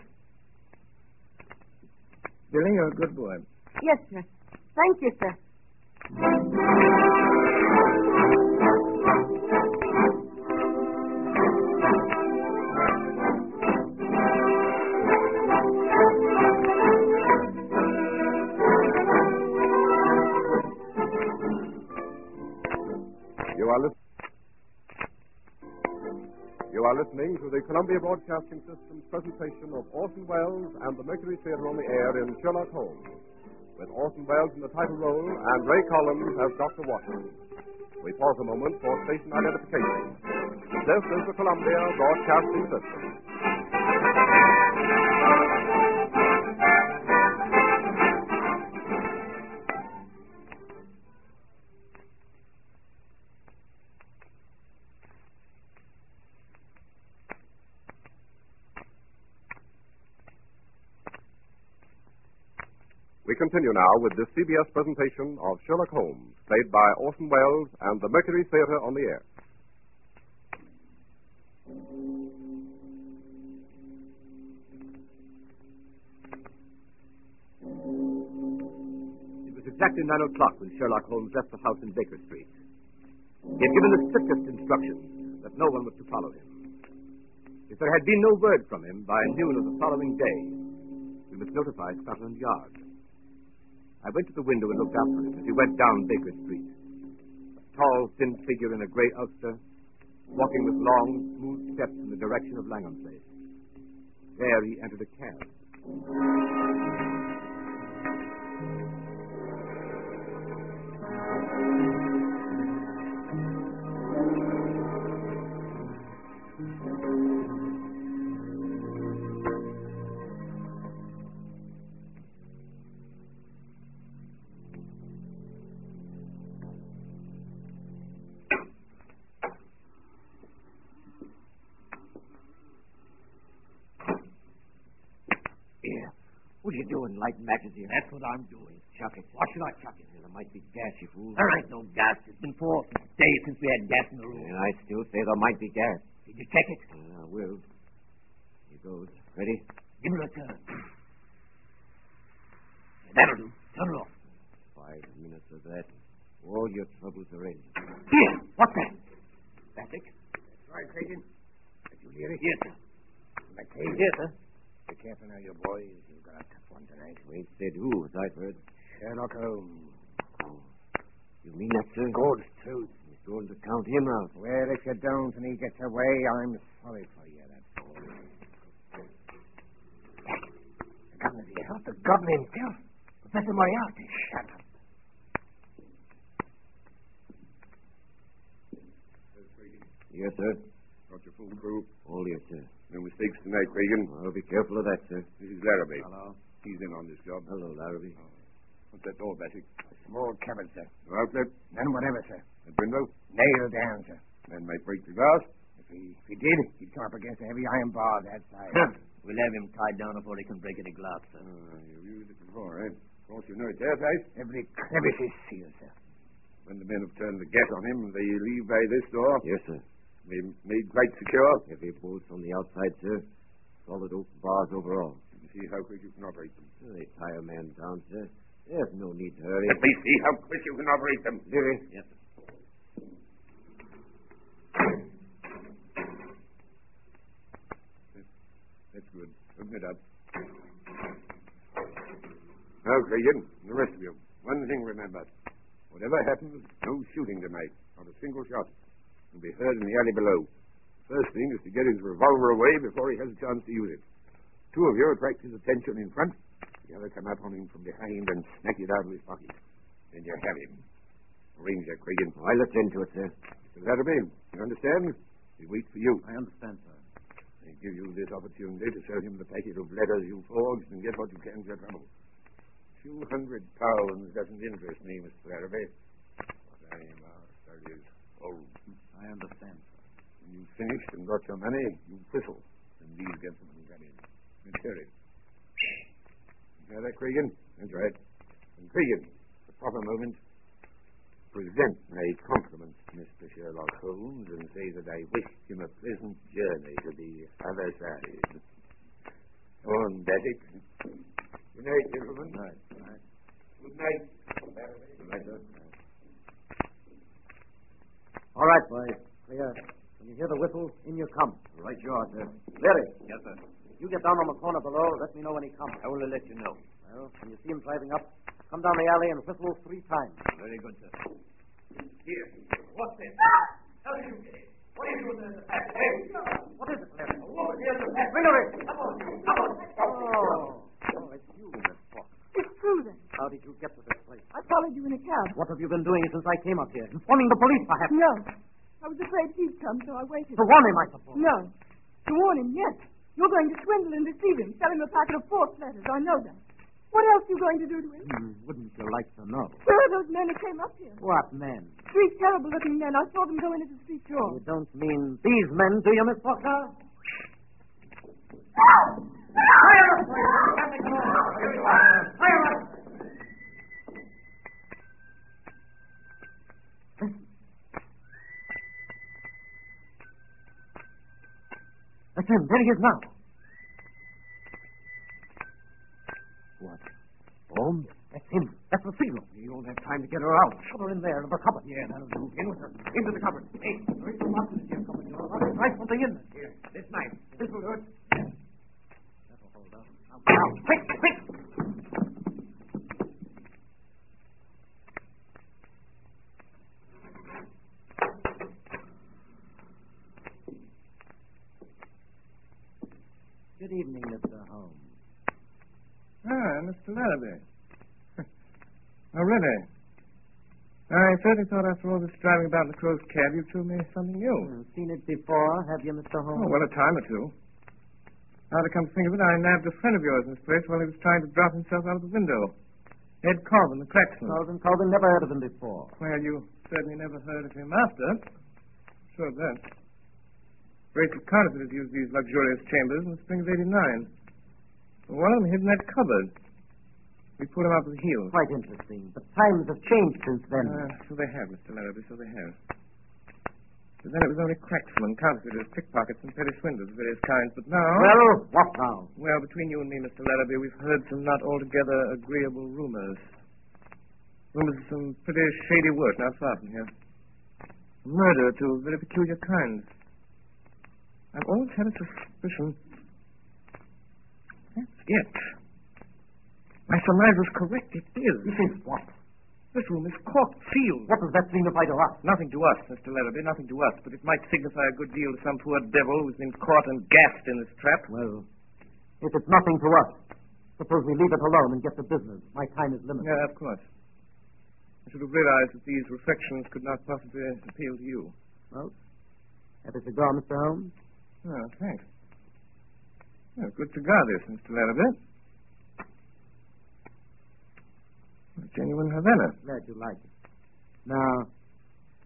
Billy, you're a good boy. Yes, sir. Thank you, sir. You are listening to the Columbia Broadcasting System's presentation of Orson Welles and the Mercury Theater on the air in Sherlock Holmes, with Orson Welles in the title role and Ray Collins as Dr. Watson. We pause a moment for station identification. This is the Columbia Broadcasting System. Continue now with this CBS presentation of Sherlock Holmes, played by Orson Welles and the Mercury Theater on the air. It was exactly nine o'clock when Sherlock Holmes left the house in Baker Street. He had given the strictest instructions that no one was to follow him. If there had been no word from him by noon of the following day, we must notify Scotland Yard. I went to the window and looked him as he went down Baker Street. A tall, thin figure in a gray ulster, walking with long, smooth steps in the direction of Langham Place. There he entered a cab. What are you doing, lighting matches? That's what I'm doing. Chuck it. Why should I chuck it? There might be gas, you fool. There ain't no gas. It's been four days since we had gas in the room. And I still say there might be gas. Did you check it? Uh, I will. Here goes. Ready? Give it a turn. That'll do. Turn it off. Five minutes of that. All your troubles are in. Here. What's that? Static? That's right, Creighton. Did you hear it? Yes, sir. Yes, sir. Be careful now, you boys. You've got a tough one tonight. We ain't said who, as I've heard. Sherlock Holmes. Oh, you mean that, sir? God's truth. You're going to count him out. Well, if you don't and he gets away, I'm sorry for you, that's all. The governor, the hell? The governor himself. Professor Moriarty. Shut up. Yes, sir. Got your full crew. All yes, sir. No mistakes tonight, Regan. I'll be careful of that, sir. This is Larrabee. Hello. He's in on this job. Hello, Larrabee. What's that door, Bassick? Small cupboard, sir. No outlet? None whatever, sir. That window? Nailed down, sir. Man might break the glass. If he, if he did, he'd come up against a heavy iron bar that side. We'll have him tied down before he can break any glass, sir. Uh, you've used it before, eh? Of course, you know it's airtight. Every crevice is sealed, sir. When the men have turned the gas on him, they leave by this door. Yes, sir. They made quite secure. Heavy bolts on the outside, sir. Solid oak bars overall. You see how quick you can operate them. Well, they tie a man down, sir. There's no need to hurry. Let me see how quick you can operate them. Leary. Yes, sir. That's good. Open it up. Now, Cregan, the rest of you, one thing remember. Whatever happens, no shooting tonight. Not a single shot. Will be heard in the alley below. First thing is to get his revolver away before he has a chance to use it. Two of you attract his attention in front. The other come up on him from behind and snatch it out of his pocket. Then you have him. Arrange that, Cregan. I looked into it, sir. Mr. Larrabee, you understand? We wait for you. I understand, sir. I give you this opportunity to sell him the packet of letters you forged and get what you can for trouble. Two hundred pounds doesn't interest me, Mr. Larrabee. What I am after is old. I understand, sir. When you've finished and got your money, you whistle, and these gentlemen come in. It. You hear that, Cregan? That's right. And Cregan, at the proper moment, present my compliments to Mr. Sherlock Holmes and say that I wish him a pleasant journey to the other side. Go on, Bassick. Good night, gentlemen. Good night. Good night. Good night. Good night, sir. All right, boys. Clear. When you hear the whistle, in you come. Right you are, sir. Larry, Yes, sir. you get down on the corner below. Let me know when he comes. I will let you know. Well, when you see him driving up, come down the alley and whistle three times. Very good, sir. Here. What's this? Ah! How did you get it? What are you doing there? Hey, what is it, Larry? Oh, here's the pack. Bring her in. Come on, come on. Oh, oh, it's you, Miss Fox. It's true, then. How did you get to this place? I followed you in a cab. What have you been doing since I came up here? Informing the police, perhaps? No. I was afraid he'd come, so I waited. To warn him, I suppose. No. To warn him, yes. You're going to swindle and deceive him, sell him a packet of false letters. I know that. What else are you going to do to him? Hmm, wouldn't you like to know? Where are those men who came up here? What men? Three terrible-looking men. I saw them go into the street door. You don't mean these men, do you, Miss Faulkner? That's him. There he is now. What? Holmes? That's him. That's the signal. You won't have time to get her out. Shove her in there, in the cupboard. Yeah, that'll do. In with her. Into the cupboard. Hey, there is no lock in this here cupboard door. Try something in there. Here, this knife. This will do it. That'll hold up. Now, now, quick, quick! Good evening, Mr. Holmes. Ah, Larrabee. oh, really? I certainly thought after all this driving about in the closed cab you told me something new. Hmm, seen it before, have you, Mr. Holmes? Oh, well, a time or two. Now to come to think of it, I nabbed a friend of yours in this place while he was trying to drop himself out of the window. Ed Colvin, the cracksman. Colvin, Colvin, never heard of him before. Well, you certainly never heard of him after. Sure of that. Rachel Counterfeit has used these luxurious chambers in the spring of 89. One of them hid in that cupboard. We put him up with heels. Quite interesting. But times have changed since then. Uh, so they have, Mr. Larrabee, so they have. But then it was only cracksmen, counterfeiters, pickpockets, and petty swindlers of various kinds. But now... Well, what now? Well, between you and me, Mr. Larrabee, we've heard some not altogether agreeable rumors. Rumors of some pretty shady work not far from here. Murder to a very peculiar kinds. I've always had a suspicion. That's it. My surmise was correct. It is. You think what? This room is corked, sealed. What does that signify to us? Nothing to us, Mr. Larrabee, nothing to us. But it might signify a good deal to some poor devil who's been caught and gassed in this trap. Well, if it's nothing to us, suppose we leave it alone and get to business. My time is limited. Yeah, of course. I should have realized that these reflections could not possibly appeal to you. Well, have a cigar, Mr. Holmes? Oh, thanks. Yeah, good cigar, this, Mr. Larrabee. A genuine Havana. Glad you like it. Now,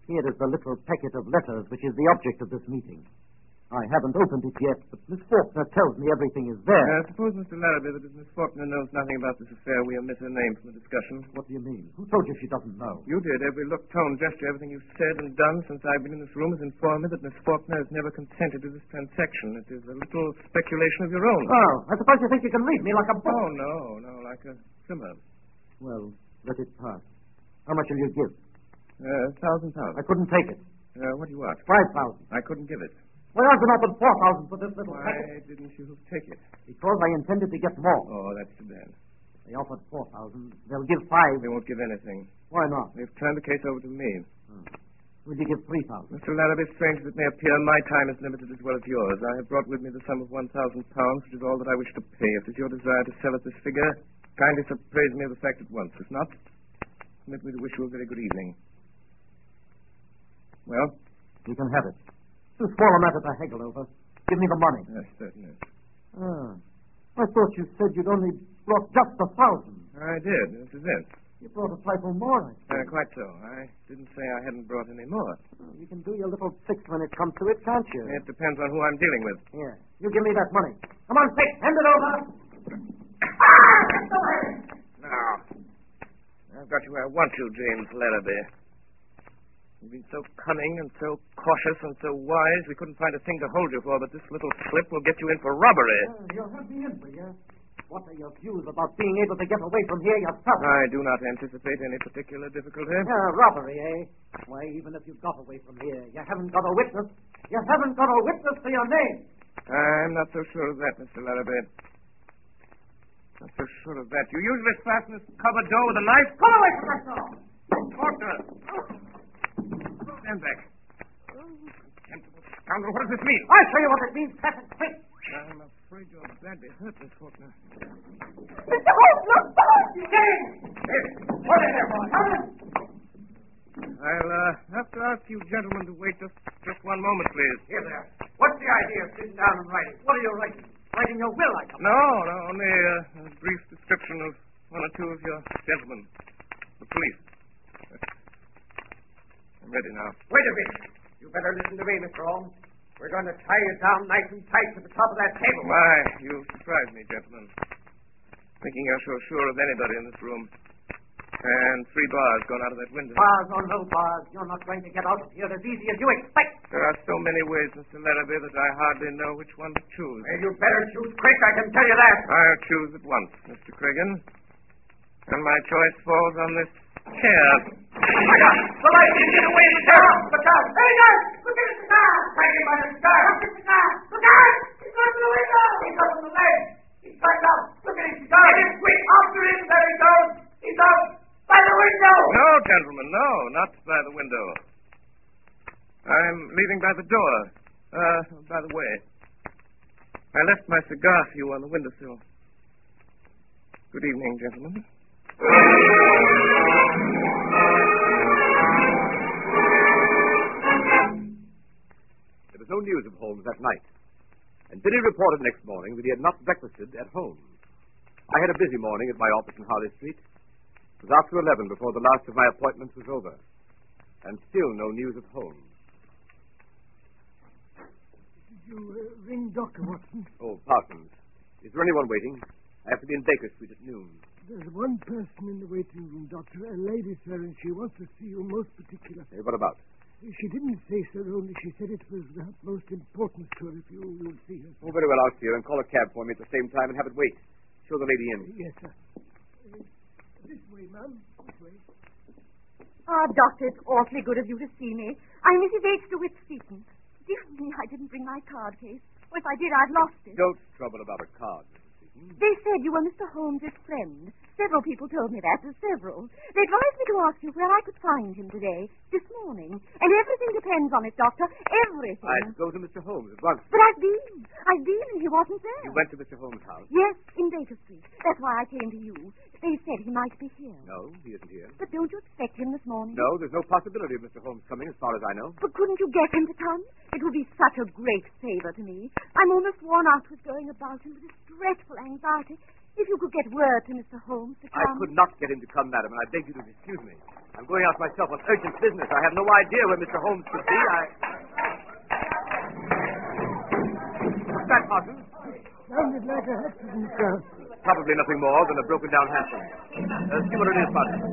here is the little packet of letters which is the object of this meeting. I haven't opened it yet, but Miss Faulkner tells me everything is there. I suppose, Mr. Larrabee, that if Miss Faulkner knows nothing about this affair, we omit her name from the discussion. What do you mean? Who told you she doesn't know? You did. Every look, tone, gesture, everything you've said and done since I've been in this room has informed me that Miss Faulkner has never consented to this transaction. It is a little speculation of your own. Oh, I suppose you think you can read me like a book. Oh, no, no, like a trimmer. Well, let it pass. How much will you give? Uh, a thousand pounds. I couldn't take it. Uh, what do you want? Five thousand. I couldn't give it. Why aren't you offered four thousand for this little Why packet? didn't you take it? Because I intended to get more. Oh, that's too bad. They offered four thousand. They'll give five. They won't give anything. Why not? They've turned the case over to me. Would you give three thousand? Mr. Larrabee, strange as it may appear, my time is limited as well as yours. I have brought with me the sum of one thousand pounds, which is all that I wish to pay. If it is your desire to sell at this figure, kindly appraise me of the fact at once. If not, permit me to wish you a very good evening. Well? You can have it. Too small a matter to haggle over. Give me the money. Yes, certainly. Ah. I thought you said you'd only brought just a thousand. I did. This is it. You brought a trifle more, I Uh, quite so. I didn't say I hadn't brought any more. suppose. You can do your little tricks when it comes to it, can't you? It depends on who I'm dealing with. Here. You give me that money. Come on, quick. Hand it over. Now, I've got you where I want you, James Larrabee. You've been so cunning and so cautious and so wise, we couldn't find a thing to hold you for, but this little slip will get you in for robbery. Ah, you'll have me in, will you? What are your views about being able to get away from here yourself? I do not anticipate any particular difficulty. Ah, robbery, eh? Why, even if you got away from here, you haven't got a witness. You haven't got a witness to your name. I'm not so sure of that, Mr. Larrabee. Not so sure of that. You usually fasten this cupboard door with a knife? Come away from that door. Faulkner! Stand back. scoundrel. What does this mean? I'll show you what it means, Captain. Quick. I'm afraid you're badly hurt, Miss Faulkner. Mr. Holmes, look! Getting. Here. Hold it there, boy. I'll uh, have to ask you gentlemen to wait just, just one moment, please. Here there. What's the idea of sitting down and writing? What are you writing? Writing your will, I come. No, no, only uh, a brief description of one or two of your gentlemen. The police. I'm ready now. Wait a minute. You better listen to me, Mr. Holmes. We're going to tie you down nice and tight to the top of that table. My, you surprise me, gentlemen. Thinking you're so sure of anybody in this room. And three bars gone out of that window. Bars or no bars, you're not going to get out of here as easy as you expect. There are so many ways, Mr. Larrabee, that I hardly know which one to choose. Well, you better choose quick, I can tell you that. I'll choose at once, Mr. Cregan. And my choice falls on this chair. Oh, My God! The light! Get away from the car! Look out! Hey, guys! Look at the! Take him by the car! Look at the car! Look out! He's going to the window! He's up on the leg! He's back out! Look at! He's out! Get him quick! After him! There he goes! He's out! By the window! No, gentlemen, no, not by the window. I'm leaving by the door. Uh, by the way, I left my cigar for you on the windowsill. Good evening, gentlemen. There was no news of Holmes that night. And Billy reported next morning that he had not breakfasted at home. I had a busy morning at my office in Harley Street. It was after 11 before the last of my appointments was over. And still no news of Holmes. Did you uh, ring Dr. Watson? Oh, Parsons. Is there anyone waiting? I have to be in Baker Street at noon. There's one person in the waiting room, Doctor. A lady, sir, and she wants to see you most particular. Hey, what about? Uh, she didn't say so, only she said it was of utmost importance to her if you will see her. Oh, very well, I'll see her and call a cab for me at the same time and have it wait. Show the lady in. Uh, yes, sir. This way, ma'am. This way. Ah, Doctor, it's awfully good of you to see me. I'm Mrs. H. DeWitt Seaton. Dear me, I didn't bring my card case. Well, if I did, I'd lost it. Don't trouble about a card, Mrs. Seaton. They said you were Mr. Holmes's friend. Several people told me that. There's several. They advised me to ask you where I could find him today, this morning. And everything depends on it, Doctor. Everything. I'd go to Mr. Holmes at once. But I've been. I've been, and he wasn't there. You went to Mr. Holmes' house? Yes, in Baker Street. That's why I came to you. They said he might be here. No, he isn't here. But don't you expect him this morning? No, there's no possibility of Mr. Holmes coming as far as I know. But couldn't you get him to come? It would be such a great favor to me. I'm almost worn out with going about him with this dreadful anxiety. If you could get word to Mr. Holmes to I could not get him to come, madam, and I beg you to excuse me. I'm going out myself on urgent business. I have no idea where Mr. Holmes could be. I. What's that, Parsons? Sounded like a accident, sir. Probably nothing more than a broken down hansom. Uh, see what it is, Parsons.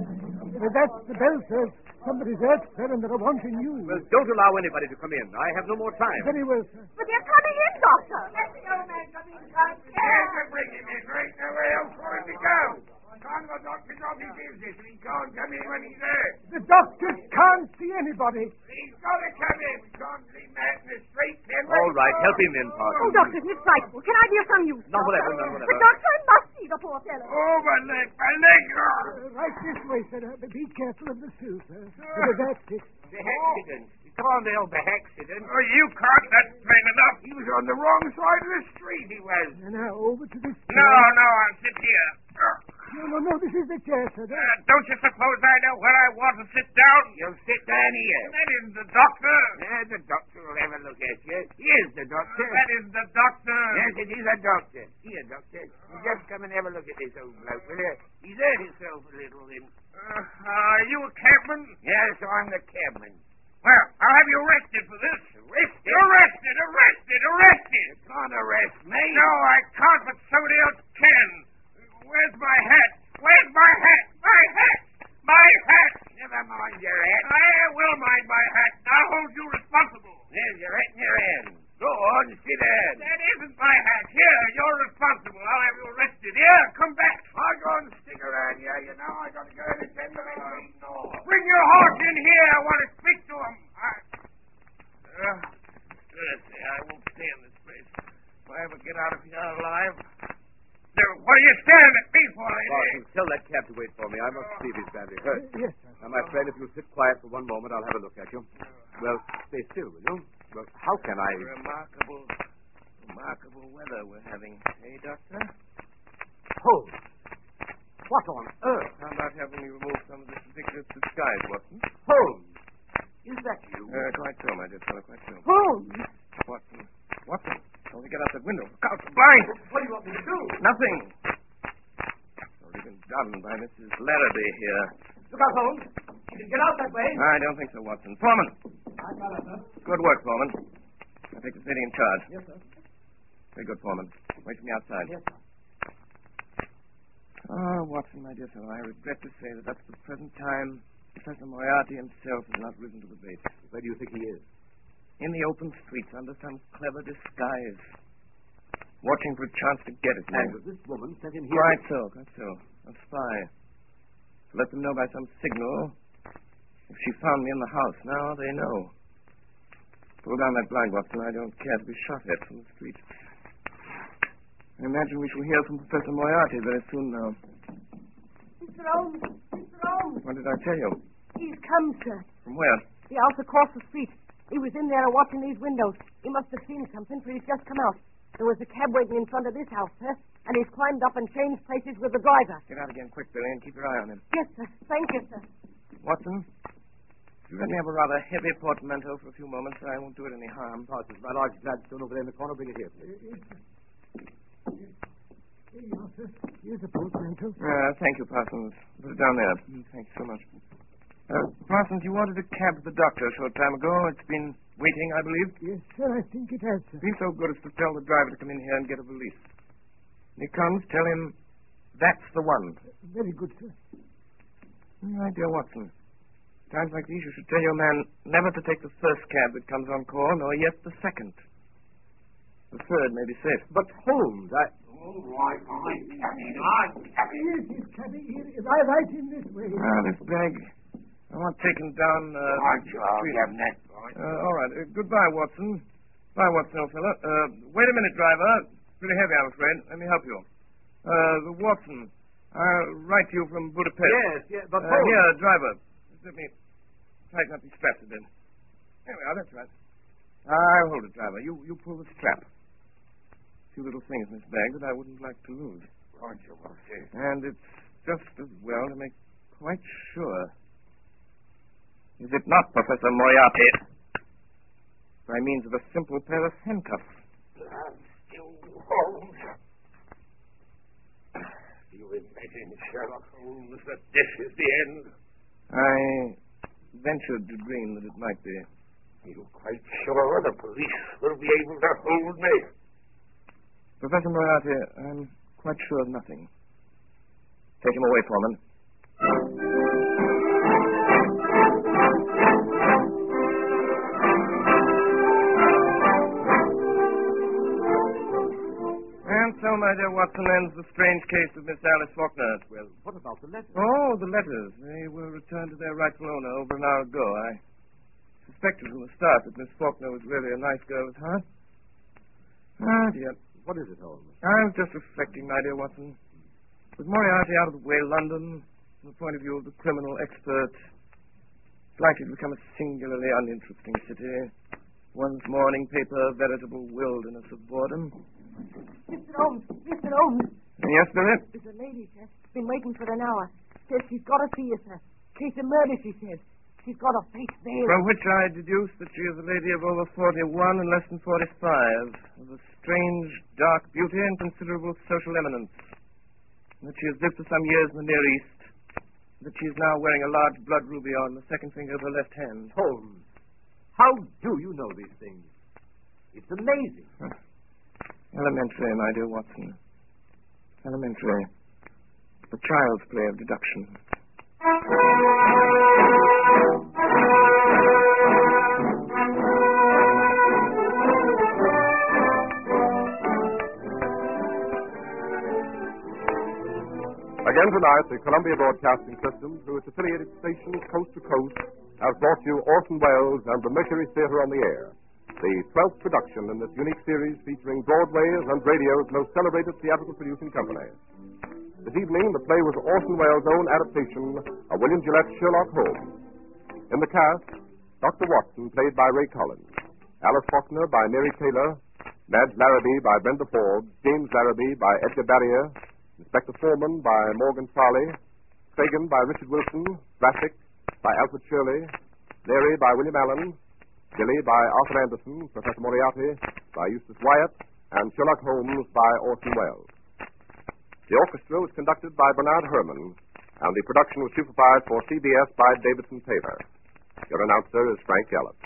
Uh, that's the bell, sir. Somebody's hurt, sir, and they're wanting you. Well, don't allow anybody to come in. I have no more time. Very well, sir. But they're coming in, Doctor. Let the old man come in, Yes, we're bringing him. There ain't nowhere else for him to go. Time the doctor's office is this, and he can't come in when he's there. The doctor can't see anybody. He's got to come in. We can't leave him out in the street, can we? All right, help him in, Parsons. Oh, Doctor, it's frightful. Can I be of some use? None Doctor? whatever, none whatever. But, Doctor, I must see the poor fellow. Oh, my leg, my leg. Oh. Uh, right this way, sir. Uh, be careful of the sill, sir. Uh, that's it. The accident. You can't help the accident. Oh, you can't. That's plain enough. He was on the wrong side of the street, he was. Now, now, over to this No, no, I'll sit here. No, no, no, this is the chair, sir. Uh, don't you suppose I know where I want to sit down? You'll sit down here. That isn't the doctor. Yeah, the doctor will have a look at you. Here's the doctor. That isn't the doctor. Yes, it is a doctor. Here, doctor. You just come and have a look at this old bloke, will you? He's hurt himself a little, then. Uh, are you a cabman? Yes, I'm the cabman. Well, I'll have you arrested for this. Arrested? Arrested, arrested, arrested. You can't arrest me. No, I can't, but somebody else can. Where's my hat? Where's my hat? My hat! My hat! Never mind your hat. I will mind my hat. I'll hold you responsible. There's your hat in your hand. Go on, sit down. That isn't my hat. Here, you're responsible. I'll have you arrested. Here, come back. I'll go and stick around here. You know, I got to go and attend to that meeting all. Bring your horse in here. I want to speak to him. I... Uh, let's see. I won't stay in this place. If I ever get out of here alive. Now, what are you staring at me for, lady? Parsons, tell that cab to wait for me. I must see if he's badly hurt. Yes, sir. Now, my friend, if you'll sit quiet for one moment, I'll have a look at you. Well, stay still, will you? Can I... Remarkable, remarkable weather we're having, eh, Doctor? Holmes! What on earth? How about having me remove some of this ridiculous disguise, Watson? Holmes! Is that you? Uh, quite so, my dear fellow, quite so. Holmes! Watson, Watson, only get out that window. Look out, the blind! What do you want me to do? Nothing. Already been done by Mrs. Larrabee here. Look out, Holmes. You can get out that way. I don't think so, Watson. Foreman, I got it, sir. good work, Foreman. I take this lady in charge. Yes, sir. Very good, Foreman. Wait for me outside. Yes, sir. Oh, Watson, my dear fellow, I regret to say that up to the present time, Professor Moriarty himself has not risen to the bait. Where do you think he is? In the open streets, under some clever disguise. Watching for a chance to get at me. And was this woman sent in here? Quite so, quite so. A spy. To let them know by some signal. If she found me in the house, now they know. Pull down that blind, Watson. I don't care to be shot at from the street. I imagine we shall hear from Professor Moriarty very soon now. Mr. Holmes, Mr. Holmes. What did I tell you? He's come, sir. From where? The house across the street. He was in there watching these windows. He must have seen something, for he's just come out. There was a cab waiting in front of this house, sir, and he's climbed up and changed places with the driver. Get out again quick, Billy, and keep your eye on him. Yes, sir. Thank you, sir. Watson, you let me have a rather heavy portmanteau for a few moments. and I won't do it any harm. Parsons, my large Gladstone over there in the corner. Bring it here, please. Here you are, sir. Here's a portmanteau. Uh, thank you, Parsons. Put it down there. Mm, Thanks so much. Uh, Parsons, you ordered a cab to the doctor a short time ago. It's been waiting, I believe. Yes, sir, I think it has, sir. Be so good as to tell the driver to come in here and get a valise. When he comes, tell him that's the one. Very good, sir. My dear Watson, times like these you should tell your man never to take the first cab that comes on call, nor yet the second. The third may be safe. But Holmes, I... All right, I'm cabby, I'm cabby. Yes, yes, cabby. Here, I right in this way. Ah, this bag. I want taken down. Uh, Right, I'll street. have that. Uh, all right. Uh, goodbye, Watson. Bye, Watson, old fella. Uh, wait a minute, driver. Pretty heavy, I'm afraid. Let me help you. Uh, the Watson. I'll write to you from Budapest. Yes, yes, but Uh, here, driver. Just let me tighten up these straps a bit. There we are. That's right. I'll hold it, driver. You you pull the strap. Two little things in this bag that I wouldn't like to lose. Well, sir. And it's just as well to make quite sure. Is it not, Professor Moriarty? By means of a simple pair of handcuffs. You, Holmes. You imagine, Sherlock Holmes, that this is the end? I ventured to dream that it might be. Are You quite sure the police will be able to hold me? Professor Moriarty, I'm quite sure of nothing. Take him away, Foreman. My dear Watson, ends the strange case of Miss Alice Faulkner. Well, what about the letters? Oh, the letters. They were returned to their rightful owner over an hour ago. I suspected from the start that Miss Faulkner was really a nice girl at heart. Ah, dear. What is it, Holmes? I was just reflecting, my dear Watson. With Moriarty out of the way, London, from the point of view of the criminal expert, is likely to become a singularly uninteresting city. One's morning paper, a veritable wilderness of boredom. Mr. Holmes, Mr. Holmes. Yes, Billy? There's a lady, sir. Been waiting for an hour. Says she's got to see you, sir. Case of murder, she says. She's got a face veil. From which I deduce that she is a lady of over 41 and less than 45, of a strange, dark beauty and considerable social eminence. And that she has lived for some years in the Near East. That she is now wearing a large blood ruby on the second finger of her left hand. Holmes, how do you know these things? It's amazing. Elementary, my dear Watson. Elementary. The child's play of deduction. Again tonight, the Columbia Broadcasting System, through its affiliated stations coast to coast, has brought you Orson Welles and the Mercury Theater on the Air, the 12th production in this unique series featuring Broadway's and radio's most celebrated theatrical producing company. This evening, the play was Orson Welles' own adaptation of William Gillette's Sherlock Holmes. In the cast, Dr. Watson, played by Ray Collins. Alice Faulkner by Mary Taylor, Madge Larrabee by Brenda Forbes, James Larrabee by Edgar Barrier, Inspector Foreman by Morgan Farley, Fagan by Richard Wilson, Bassick by Alfred Shirley, Larry by William Allen, Billy by Arthur Anderson, Professor Moriarty by Eustace Wyatt, and Sherlock Holmes by Orson Welles. The orchestra was conducted by Bernard Herrmann, and the production was supervised for CBS by Davidson Taylor. Your announcer is Frank Ellis.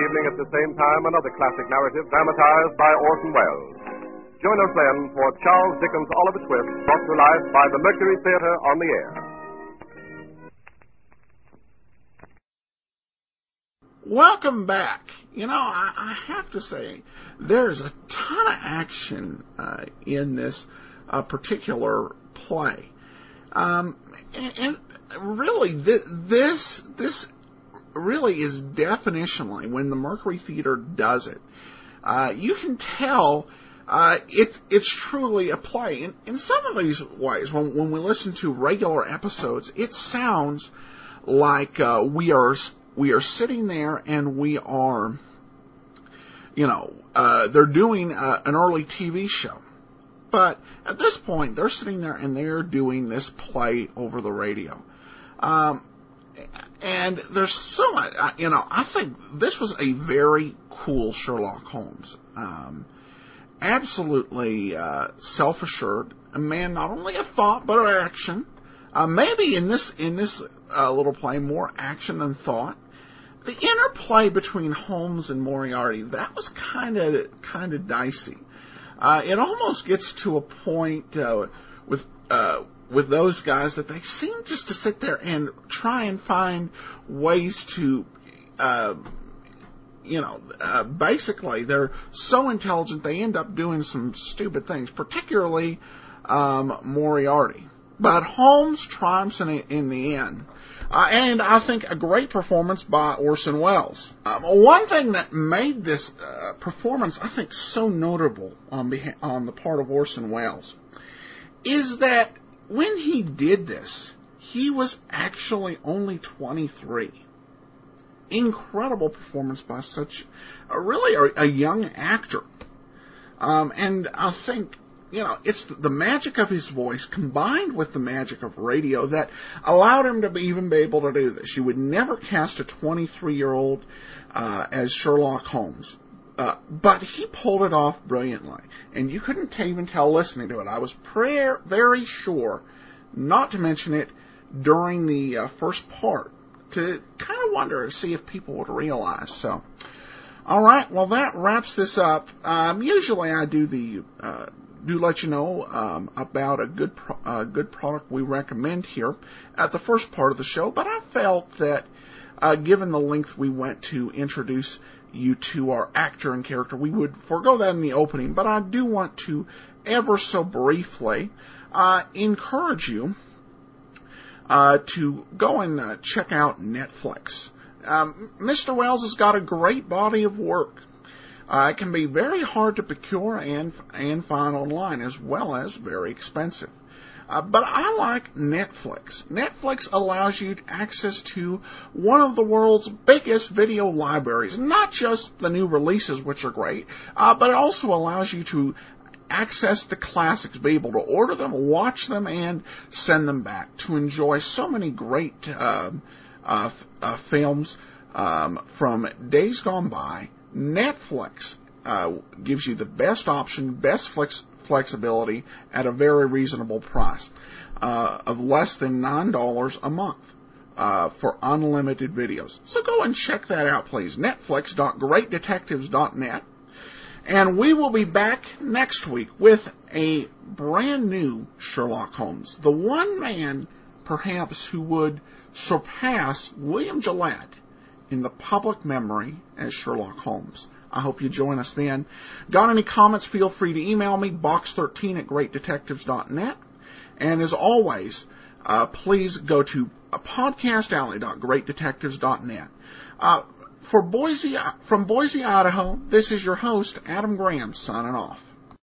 Evening at the same time, another classic narrative dramatized by Orson Welles. Join us then for Charles Dickens' Oliver Twist, brought to life by the Mercury Theater on the air. Welcome back. You know, I, I have to say, there's a ton of action uh, in this uh, particular play, um, and, and really, th- this this really is definitionally when the Mercury Theater does it. Uh, you can tell uh, it's it's truly a play. In, in some of these ways, when when we listen to regular episodes, it sounds like uh, we are we are sitting there and we are, you know, uh, they're doing uh, an early TV show. But at this point, they're sitting there and they're doing this play over the radio. Um, and there's so much, you know, I think this was a very cool Sherlock Holmes. Um, absolutely uh, self-assured, a man not only of thought but of action. Uh, maybe in this in this uh, little play, more action than thought. The interplay between Holmes and Moriarty that was kind of kind of dicey. Uh, it almost gets to a point uh, with uh, with those guys that they seem just to sit there and try and find ways to, uh, you know, uh, basically they're so intelligent they end up doing some stupid things, particularly um, Moriarty. But Holmes triumphs in, in the end. Uh, and I think a great performance by Orson Welles. Um, one thing that made this uh, performance, I think, so notable on, beha- on the part of Orson Welles is that when he did this, he was actually only 23. Incredible performance by such a really a, a young actor. Um, and I think, you know, it's the magic of his voice combined with the magic of radio that allowed him to be, even be able to do this. You would never cast a 23 year old uh, as Sherlock Holmes. Uh, but he pulled it off brilliantly, and you couldn't even tell listening to it. I was prayer, very sure not to mention it during the uh, first part to kind of wonder see if people would realize. So, all right, well that wraps this up. Um, usually I do the uh, do let you know um, about a good pro- uh, good product we recommend here at the first part of the show, but I felt that uh, given the length we went to introduce you two are actor and character, we would forego that in the opening. But I do want to ever so briefly uh, encourage you uh, to go and uh, check out Netflix. Um, Mr. Welles has got a great body of work. Uh, it can be very hard to procure and and find online, as well as very expensive. Uh, but I like Netflix. Netflix allows you access to one of the world's biggest video libraries, not just the new releases, which are great, uh, but it also allows you to access the classics, be able to order them, watch them, and send them back to enjoy so many great um, uh, f- uh, films um, from days gone by. Netflix uh, gives you the best option, best flex- flexibility at a very reasonable price uh, of less than nine dollars a month. Uh, for unlimited videos. So go and check that out, please. Netflix.greatdetectives.net. And we will be back next week with a brand new Sherlock Holmes. The one man, perhaps, who would surpass William Gillette in the public memory as Sherlock Holmes. I hope you join us then. Got any comments? Feel free to email me, box13 at greatdetectives.net. And as always, uh, please go to podcastalley.greatdetectives.net. Uh, for Boise, from Boise, Idaho, this is your host, Adam Graham, signing off.